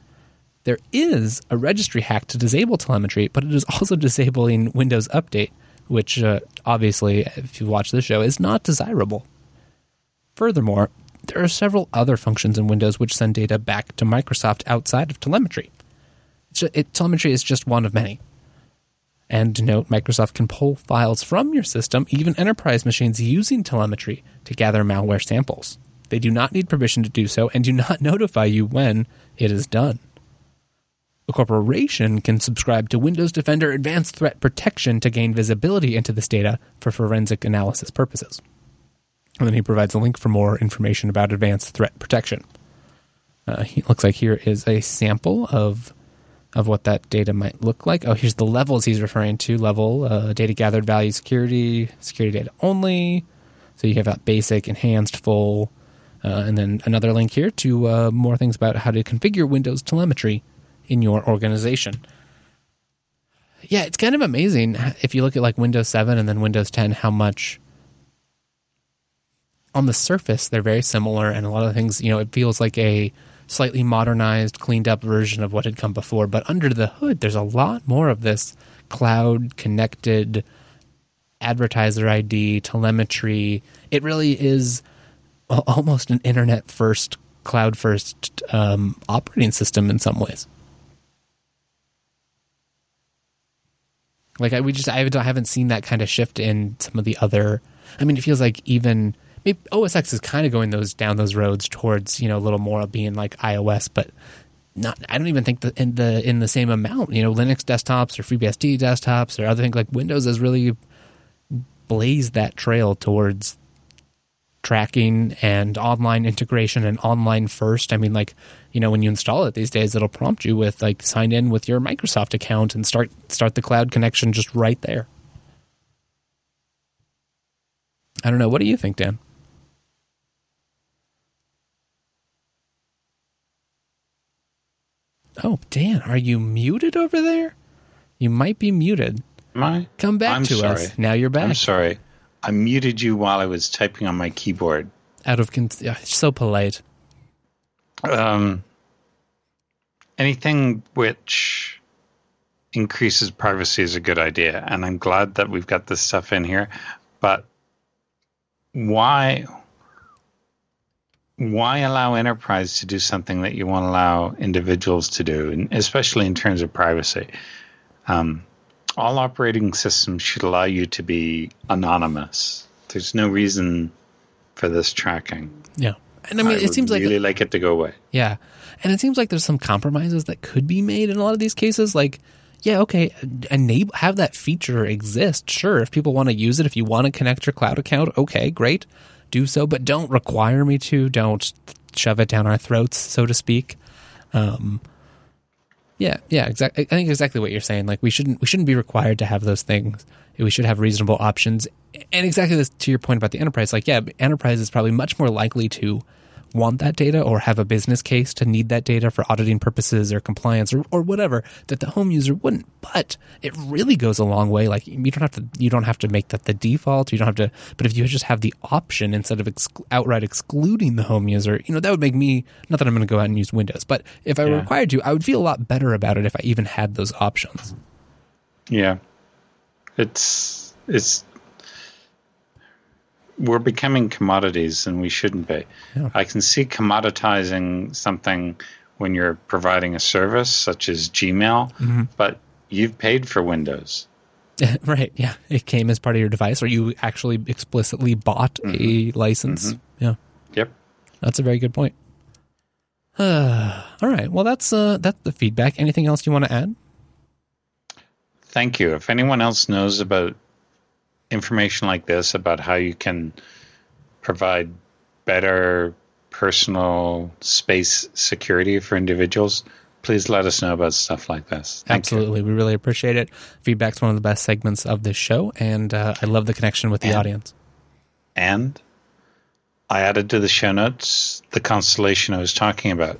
A: There is a registry hack to disable telemetry, but it is also disabling Windows Update, which uh, obviously, if you watch the show, is not desirable. Furthermore, there are several other functions in Windows which send data back to Microsoft outside of telemetry. It, telemetry is just one of many. And note, Microsoft can pull files from your system, even enterprise machines using telemetry, to gather malware samples. They do not need permission to do so and do not notify you when it is done. A corporation can subscribe to Windows Defender Advanced Threat Protection to gain visibility into this data for forensic analysis purposes. And then he provides a link for more information about advanced threat protection. Uh, he looks like here is a sample of of what that data might look like. Oh, here's the levels he's referring to: level, uh, data gathered, value, security, security data only. So you have that basic, enhanced, full, uh, and then another link here to uh, more things about how to configure Windows telemetry in your organization. Yeah, it's kind of amazing if you look at like Windows 7 and then Windows 10 how much on the surface they're very similar and a lot of things, you know, it feels like a slightly modernized, cleaned up version of what had come before, but under the hood there's a lot more of this cloud connected advertiser ID, telemetry. It really is almost an internet first, cloud first um, operating system in some ways. Like I, we just I haven't seen that kind of shift in some of the other. I mean, it feels like even maybe OS X is kind of going those down those roads towards you know a little more of being like iOS, but not. I don't even think that in the in the same amount. You know, Linux desktops or FreeBSD desktops or other things like Windows has really blazed that trail towards tracking and online integration and online first. I mean, like, you know, when you install it these days, it'll prompt you with like sign in with your Microsoft account and start start the cloud connection just right there. I don't know. What do you think, Dan? Oh, Dan, are you muted over there? You might be muted.
B: Am I?
A: Come back
B: I'm
A: to
B: sorry.
A: us. Now you're back.
B: I'm sorry. I muted you while I was typing on my keyboard.
A: Out of con- so polite.
B: Um, anything which increases privacy is a good idea, and I'm glad that we've got this stuff in here. But why why allow enterprise to do something that you want to allow individuals to do, and especially in terms of privacy? Um, all operating systems should allow you to be anonymous. There's no reason for this tracking.
A: Yeah. And I mean,
B: I
A: it seems
B: would
A: like
B: really like it to go away.
A: Yeah. And it seems like there's some compromises that could be made in a lot of these cases. Like, yeah, okay, enable have that feature exist. Sure, if people want to use it, if you want to connect your cloud account, okay, great, do so. But don't require me to. Don't shove it down our throats, so to speak. Um, yeah, yeah, exactly. I think exactly what you're saying. Like we shouldn't we shouldn't be required to have those things. We should have reasonable options. And exactly this to your point about the enterprise. Like, yeah, enterprise is probably much more likely to want that data or have a business case to need that data for auditing purposes or compliance or, or whatever that the home user wouldn't. But it really goes a long way. Like you don't have to you don't have to make that the default. You don't have to. But if you just have the option instead of ex- outright excluding the home user, you know that would make me not that I'm going to go out and use Windows, but if I were required to, I would feel a lot better about it if I even had those options.
B: Yeah, it's it's we're becoming commodities, and we shouldn't be.
A: Yeah.
B: I can see commoditizing something when you're providing a service such as Gmail,
A: Mm-hmm.
B: but you've paid for Windows.
A: right. Yeah. It came as part of your device, or you actually explicitly bought a license. Yeah.
B: Yep.
A: That's a very good point. all right. Well, that's uh, that's the feedback. Anything else you want to add?
B: Thank you. If anyone else knows about information like this, about how you can provide better personal space security for individuals, please let us know about stuff like this. Thank you.
A: Absolutely. We really appreciate it. Feedback's one of the best segments of this show, and uh, I love the connection with the
B: And-
A: audience.
B: And I added to the show notes the constellation I was talking about.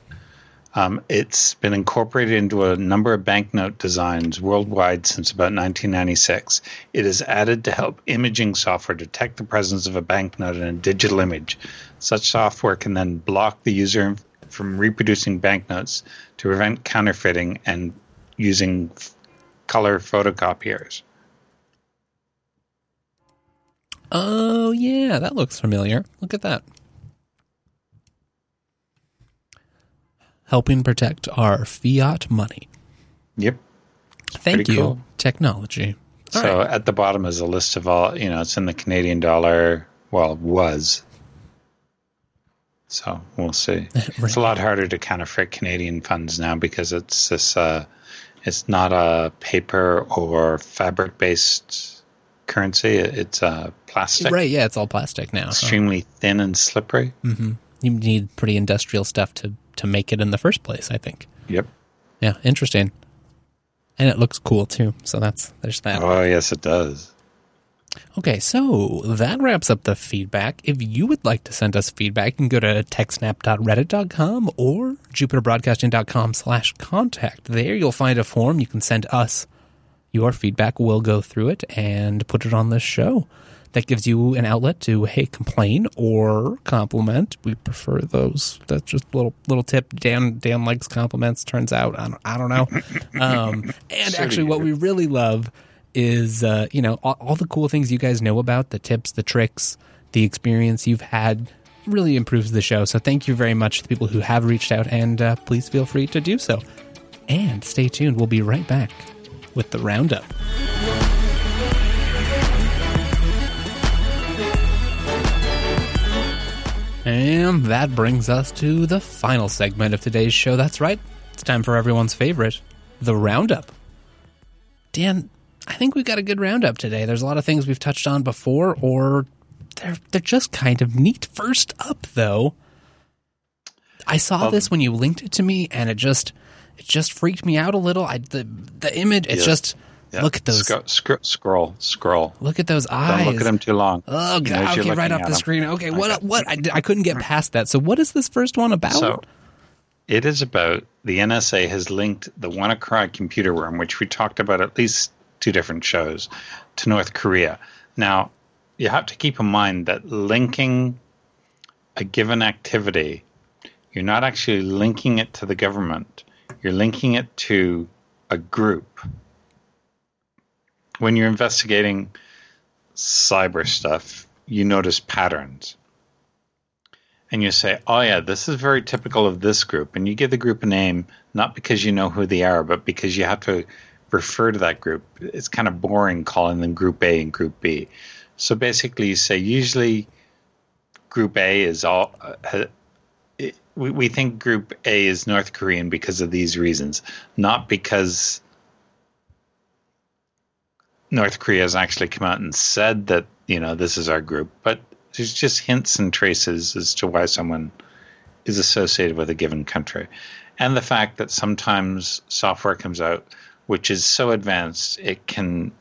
B: Um, it's been incorporated into a number of banknote designs worldwide since about 1996. It is added to help imaging software detect the presence of a banknote in a digital image. Such software can then block the user from reproducing banknotes to prevent counterfeiting and using color photocopiers.
A: Oh, yeah. That looks familiar. Look at that. Helping protect our fiat money.
B: Yep.
A: Thank you,
B: cool.
A: technology. All
B: so
A: right.
B: at the bottom is a list of all, you know, it's in the Canadian dollar. Well, was. So we'll see. It's a lot harder to counterfeit Canadian funds now because it's this. Uh, it's not a paper or fabric based currency. It's uh, plastic,
A: Right. Yeah. It's all plastic now.
B: extremely thin and slippery.
A: hmm You need pretty industrial stuff to to make it in the first place. I think.
B: Yep.
A: Yeah. Interesting. And it looks cool too. So that's there's that.
B: Oh yes, it does.
A: Okay, so that wraps up the feedback. If you would like to send us feedback, you can go to techsnap.reddit.com or jupiterbroadcasting.com slash contact. There you'll find a form. You can send us your feedback. We'll go through it and put it on the show. That gives you an outlet to, hey, complain or compliment. We prefer those. That's just a little little tip. Dan Dan likes compliments, turns out. I don't, I don't know. Um, and actually, what we really love is uh, you know all, all the cool things you guys know about the tips the tricks the experience you've had really improves the show so thank you very much to the people who have reached out and uh, please feel free to do so and stay tuned we'll be right back with the roundup and that brings us to the final segment of today's show that's right it's time for everyone's favorite the roundup Dan, I think we got a good roundup today. There's a lot of things we've touched on before, or they're they're just kind of neat. First up, though, I saw
B: Um,
A: this when you linked it to me, and it just it just freaked me out a little. I the the image, it's
B: Yeah.
A: just
B: Yeah.
A: look at those
B: Scro- scro- scroll, scroll.
A: look at those eyes.
B: Don't look at them too long.
A: Oh
B: You know, as
A: god! Okay, right off
B: the
A: the
B: 'em.
A: screen. Okay, what
B: Okay.
A: what? I, I couldn't get past that. So, what is this first one about?
B: So it is about the NSA has linked the WannaCry computer worm, which we talked about at least two different shows, to North Korea. Now, you have to keep in mind that linking a given activity, you're not actually linking it to the government. You're linking it to a group. When you're investigating cyber stuff, you notice patterns. And you say, oh, yeah, this is very typical of this group. And you give the group a name, not because you know who they are, but because you have to refer to that group. It's kind of boring calling them Group A and Group B. So basically, you say, usually Group A is all. Uh, we, we think Group A is North Korean because of these reasons, not because North Korea has actually come out and said that you know this is our group, but there's just hints and traces as to why someone is associated with a given country, and the fact that sometimes software comes out which is so advanced it can.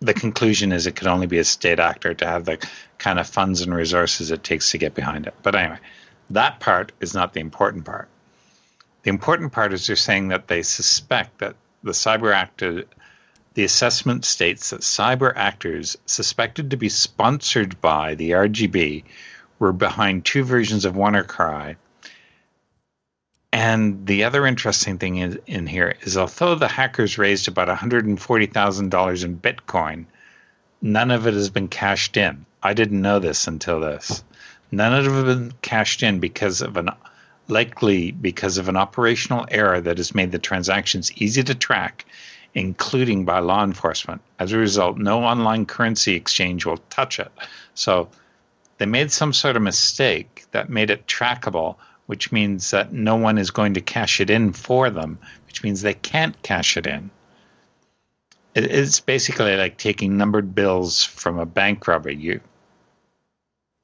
B: The conclusion is it could only be a state actor to have the kind of funds and resources it takes to get behind it. But anyway, that part is not the important part. The important part is they're saying that they suspect that the cyber actor the assessment states that cyber actors suspected to be sponsored by the RGB were behind two versions of WannaCry. And the other interesting thing is, in here is although the hackers raised about $140,000 in Bitcoin, none of it has been cashed in. I didn't know this until this. None of it has been cashed in because of an likely because of an operational error that has made the transactions easy to track including by law enforcement. As a result, no online currency exchange will touch it. So they made some sort of mistake that made it trackable, which means that no one is going to cash it in for them, which means they can't cash it in. It's basically like taking numbered bills from a bank robber. You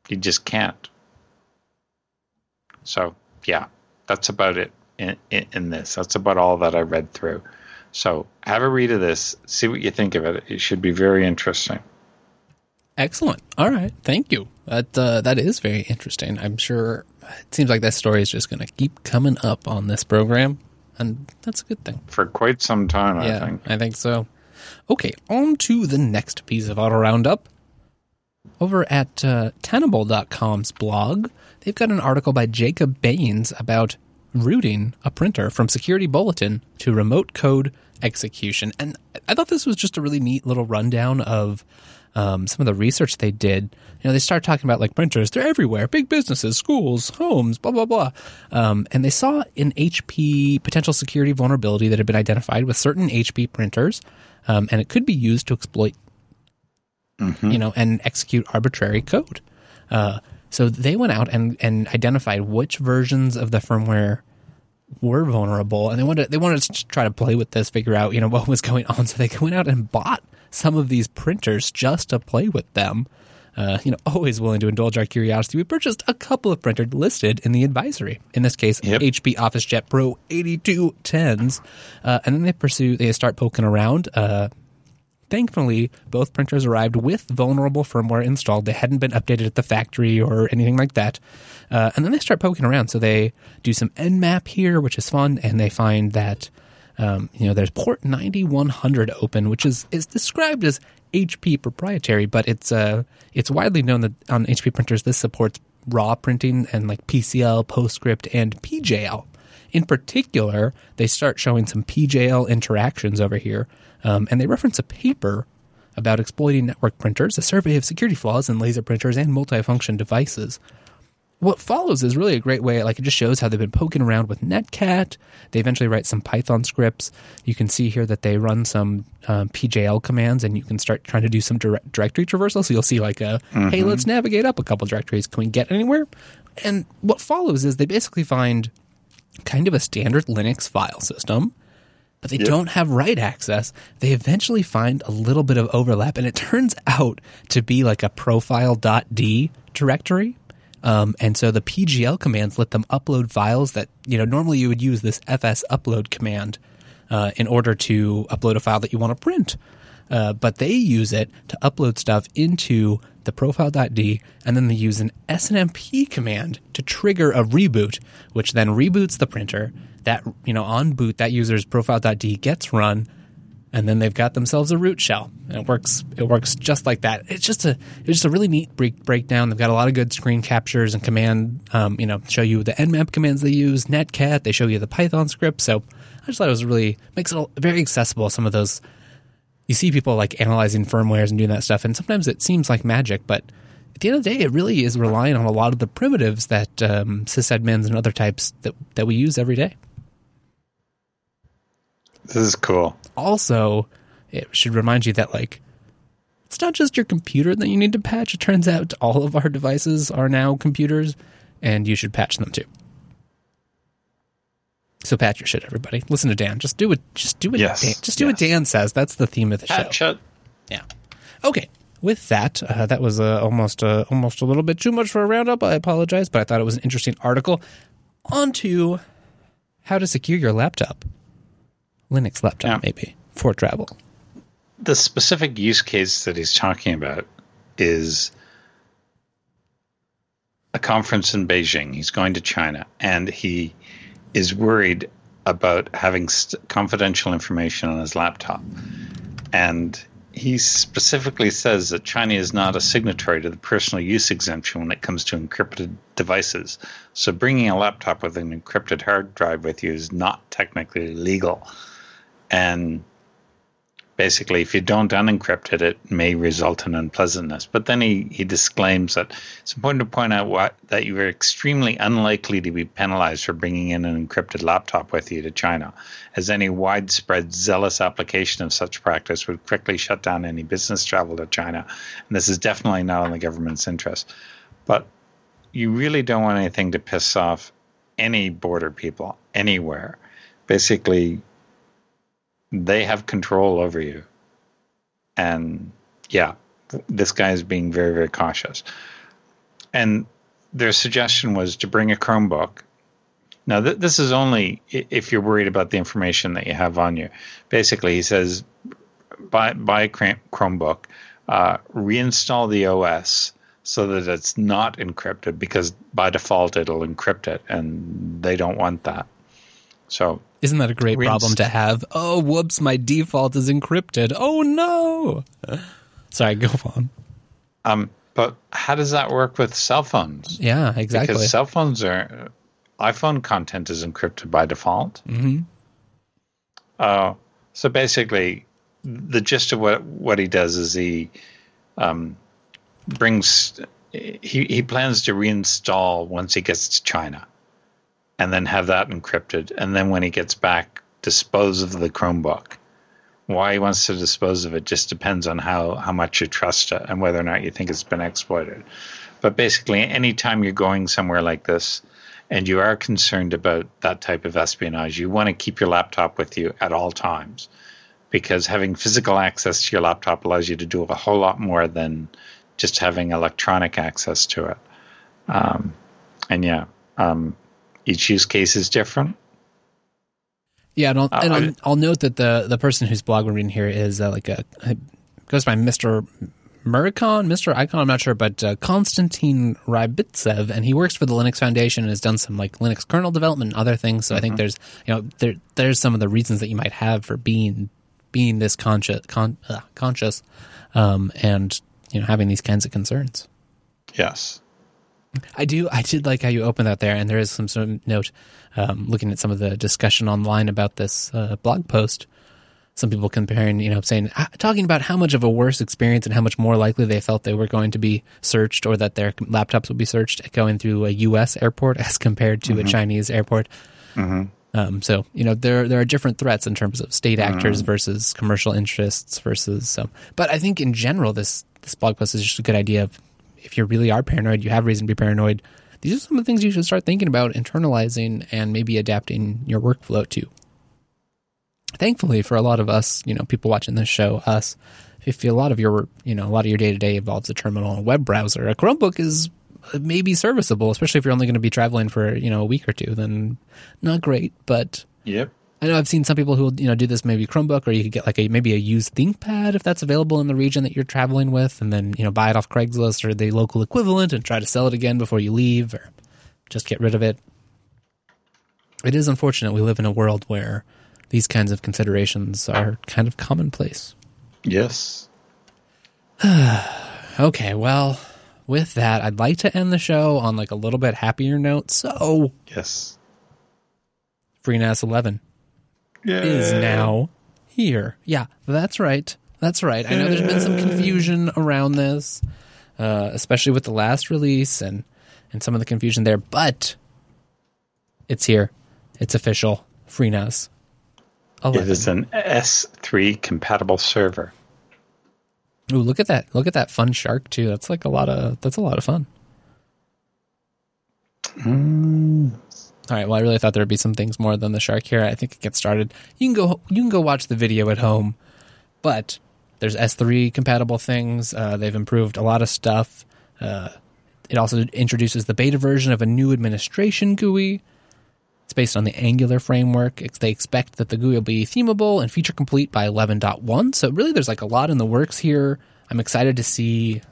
B: you just can't. So yeah, that's about it in, in, in this. That's about all that I read through. So have a read of this, see what you think of it. It should be very interesting.
A: Excellent. All right, thank you. That uh, that is very interesting. I'm sure it seems like that story is just going to keep coming up on this program, and that's a good thing
B: for quite some time.
A: Yeah,
B: I think.
A: I think so. Okay, on to the next piece of auto roundup. Over at uh, Tenable.com's blog, they've got an article by Jacob Baines about rooting a printer from Security Bulletin to remote code execution. And I thought this was just a really neat little rundown of um, some of the research they did. You know, they start talking about like printers, they're everywhere, big businesses, schools, homes, blah, blah, blah. Um, and they saw an HP potential security vulnerability that had been identified with certain HP printers. Um, and it could be used to exploit, mm-hmm. you know, and execute arbitrary code. Uh, so they went out and, and identified which versions of the firmware were vulnerable, and they wanted they wanted to try to play with this, figure out you know what was going on. So they went out and bought some of these printers just to play with them. Uh, you know, always willing to indulge our curiosity. We purchased a couple of printers listed in the advisory. In this case, yep. HP OfficeJet Pro 8210s, uh, and then they pursue. They start poking around. Uh, Thankfully, both printers arrived with vulnerable firmware installed. They hadn't been updated at the factory or anything like that. Uh, and then they start poking around. So they do some Nmap here, which is fun, and they find that um, you know there's port 9100 open, which is is described as HP proprietary, but it's uh, it's widely known that on HP printers this supports raw printing and like PCL, PostScript, and PJL. In particular, they start showing some PJL interactions over here, um, and they reference a paper about exploiting network printers, a survey of security flaws in laser printers and multifunction devices. What follows is really a great way, like it just shows how they've been poking around with Netcat. They eventually write some Python scripts. You can see here that they run some um, PJL commands and you can start trying to do some direct directory traversal. So you'll see, like, a, mm-hmm. hey, let's navigate up a couple directories. Can we get anywhere? And what follows is they basically find kind of a standard Linux file system but they yep. don't have write access, they eventually find a little bit of overlap. And it turns out to be like a profile.d directory. Um, and so the PJL commands let them upload files that, you know, normally you would use this fs upload command uh, in order to upload a file that you want to print. Uh, but they use it to upload stuff into the profile.d, and then they use an snmp command to trigger a reboot, which then reboots the printer. That you know on boot, that user's profile.d gets run, and then they've got themselves a root shell, and it works. It works just like that. It's just a it's just a really neat break, breakdown. They've got a lot of good screen captures and command. Um, you know, show you the nmap commands they use, netcat. They show you the Python script. So I just thought it was really makes it very accessible. Some of those you see people like analyzing firmwares and doing that stuff, and sometimes it seems like magic, but at the end of the day, it really is relying on a lot of the primitives that um, sysadmins and other types that that we use every day.
B: This is cool.
A: Also, it should remind you that like it's not just your computer that you need to patch. It turns out all of our devices are now computers, and you should patch them too. So patch your shit, everybody. Listen to Dan. Just do it. Just do what
B: Yes.
A: Dan, just do what Dan says. That's the theme of the show.
B: Patch it.
A: Yeah. Okay. With that, uh, that was uh, almost uh, almost a little bit too much for a roundup. I apologize, but I thought it was an interesting article. On to how to secure your laptop, Linux laptop,
B: Yeah.
A: maybe for travel.
B: The specific use case that he's talking about is a conference in Beijing. He's going to China, and he is worried about having st- confidential information on his laptop. And he specifically says that China is not a signatory to the personal use exemption when it comes to encrypted devices. So bringing a laptop with an encrypted hard drive with you is not technically legal. And basically, if you don't unencrypt it, it may result in unpleasantness. But then he, he disclaims that it's important to point out what, that you are extremely unlikely to be penalized for bringing in an encrypted laptop with you to China, as any widespread zealous application of such practice would quickly shut down any business travel to China. And this is definitely not in the government's interest. But you really don't want anything to piss off any border people anywhere. Basically, they have control over you. And yeah, this guy is being very, very cautious. And their suggestion was to bring a Chromebook. Now, th- this is only if you're worried about the information that you have on you. Basically, he says buy, buy a Chromebook, uh, reinstall the OS so that it's not encrypted because by default it'll encrypt it, and they don't want that. So
A: Isn't that a great problem to have? Oh, whoops, my default is encrypted. Oh no. Sorry, go on.
B: Um, but how does that work with cell phones?
A: Yeah, exactly.
B: Because cell phones are iPhone content is encrypted by default.
A: hmm
B: Uh, so basically, the gist of what what he does is he um, brings he he plans to reinstall once he gets to China, and then have that encrypted, and then when he gets back, dispose of the Chromebook. Why he wants to dispose of it just depends on how how much you trust it and whether or not you think it's been exploited. But basically, anytime you're going somewhere like this, and you are concerned about that type of espionage, you want to keep your laptop with you at all times because having physical access to your laptop allows you to do a whole lot more than just having electronic access to it. Um, and yeah, um, each use case is different.
A: Yeah, and I'll,
B: Uh,
A: and I'll, I'll note that the the person whose blog we're reading here is uh, like a goes by Mister Muricon, Mister Icon. I'm not sure, but uh, Konstantin Ryabitsev, and he works for the Linux Foundation and has done some like Linux kernel development and other things. So I think there's you know there there's some of the reasons that you might have for being being this conscious con, uh, conscious um, and you know having these kinds of concerns.
B: Yes.
A: I do. I did like how you opened that there, and there is some sort of note um, looking at some of the discussion online about this uh, blog post. Some people comparing, you know, saying ah, talking about how much of a worse experience and how much more likely they felt they were going to be searched or that their laptops would be searched going through a U.S. airport as compared to a Chinese airport. Um, so you know there there are different threats in terms of state actors versus commercial interests versus. Um, but I think in general this this blog post is just a good idea of if you really are paranoid, you have reason to be paranoid. These are some of the things you should start thinking about internalizing and maybe adapting your workflow to. Thankfully, for a lot of us, you know, people watching this show, us, if a lot of your, you know, a lot of your day to day involves a terminal and a web browser, a Chromebook is uh, maybe serviceable, especially if you're only going to be traveling for you know a week or two. Then not great, but
B: Yep.
A: I know I've seen some people who you know do this maybe Chromebook, or you could get like a maybe a used ThinkPad if that's available in the region that you're traveling with, and then you know buy it off Craigslist or the local equivalent and try to sell it again before you leave, or just get rid of it. It is unfortunate we live in a world where these kinds of considerations are kind of commonplace.
B: Yes.
A: Okay, well, with that, I'd like to end the show on like a little bit happier note. So,
B: Yes.
A: FreeNAS 11 is now here. Yeah, that's right. That's right. I know there's been some confusion around this, uh, especially with the last release and and some of the confusion there. But it's here. It's official. FreeNAS.
B: It is an S3 compatible server.
A: Ooh, look at that! Look at that fun shark too. That's like a lot of. That's a lot of fun.
B: Mm.
A: All right. Well, I really thought there would be some things more than the shark here. I think it gets started. You can go. You can go watch the video at home, but there's S3 compatible things. Uh, they've improved a lot of stuff. Uh, it also introduces the beta version of a new administration GUI. It's based on the Angular framework. It's, they expect that the GUI will be themable and feature complete by 11.1. So really, there's like a lot in the works here. I'm excited to see.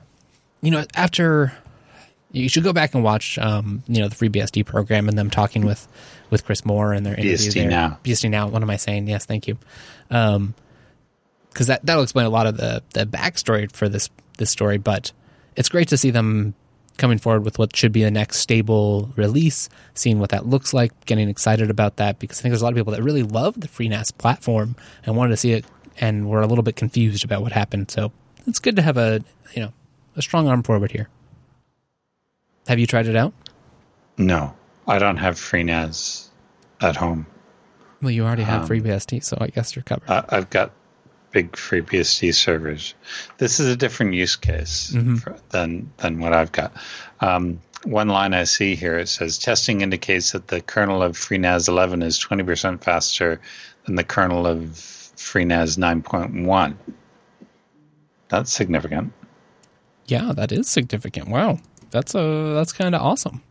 A: You know, after you should go back and watch, um, you know, the FreeBSD program and them talking with with Kris Moore and their interview
B: BSD
A: there.
B: Now.
A: BSD now. What am I saying? Yes, thank you. Um, because that that'll explain a lot of the the backstory for this this story. But it's great to see them coming forward with what should be the next stable release, seeing what that looks like, getting excited about that because I think there's a lot of people that really love the FreeNAS platform and wanted to see it, and were a little bit confused about what happened. So it's good to have a you know a strong arm forward here. Have you tried it out?
B: No, I don't have FreeNAS at home.
A: Well, you already have
B: Um,
A: FreeBSD, so I guess you're covered.
B: I I've got big FreeBSD servers. This is a different use case
A: Mhm.
B: for, than than what I've got. Um, one line I see here it says testing indicates that the kernel of FreeNAS 11 is 20% faster than the kernel of FreeNAS 9.1. That's significant.
A: yeah, that is significant. Wow, that's a that's kind of awesome.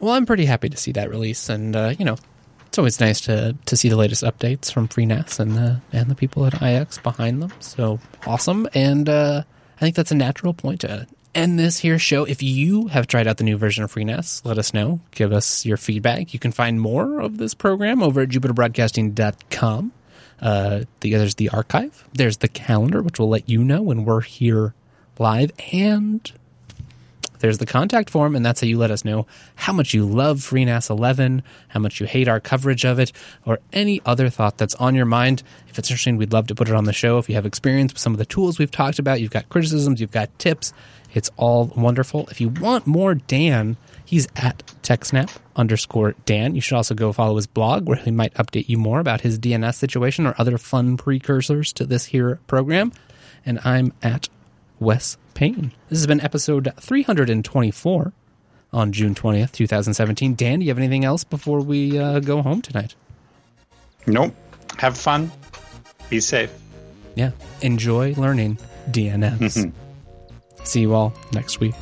A: Well, I'm pretty happy to see that release, and uh, you know, it's always nice to to see the latest updates from FreeNAS and the and the people at IX behind them. So awesome, and uh, I think that's a natural point to end this here show. If you have tried out the new version of FreeNAS, let us know. Give us your feedback. You can find more of this program over at jupiterbroadcasting.com. Uh, the, there's the archive. There's the calendar, which will let you know when we're here live, and there's the contact form, and that's how you let us know how much you love FreeNAS 11, how much you hate our coverage of it, or any other thought that's on your mind. If it's interesting, we'd love to put it on the show. If you have experience with some of the tools we've talked about, you've got criticisms, you've got tips, it's all wonderful. If you want more Dan, he's at TechSnap underscore Dan. You should also go follow his blog where he might update you more about his DNS situation or other fun precursors to this here program. And I'm at Wes Payne. This has been episode 324 on June 20th, 2017. Dan, do you have anything else before we uh, go home tonight?
B: Nope. Have fun. Be safe.
A: Yeah. Enjoy learning DNS. See you all next week.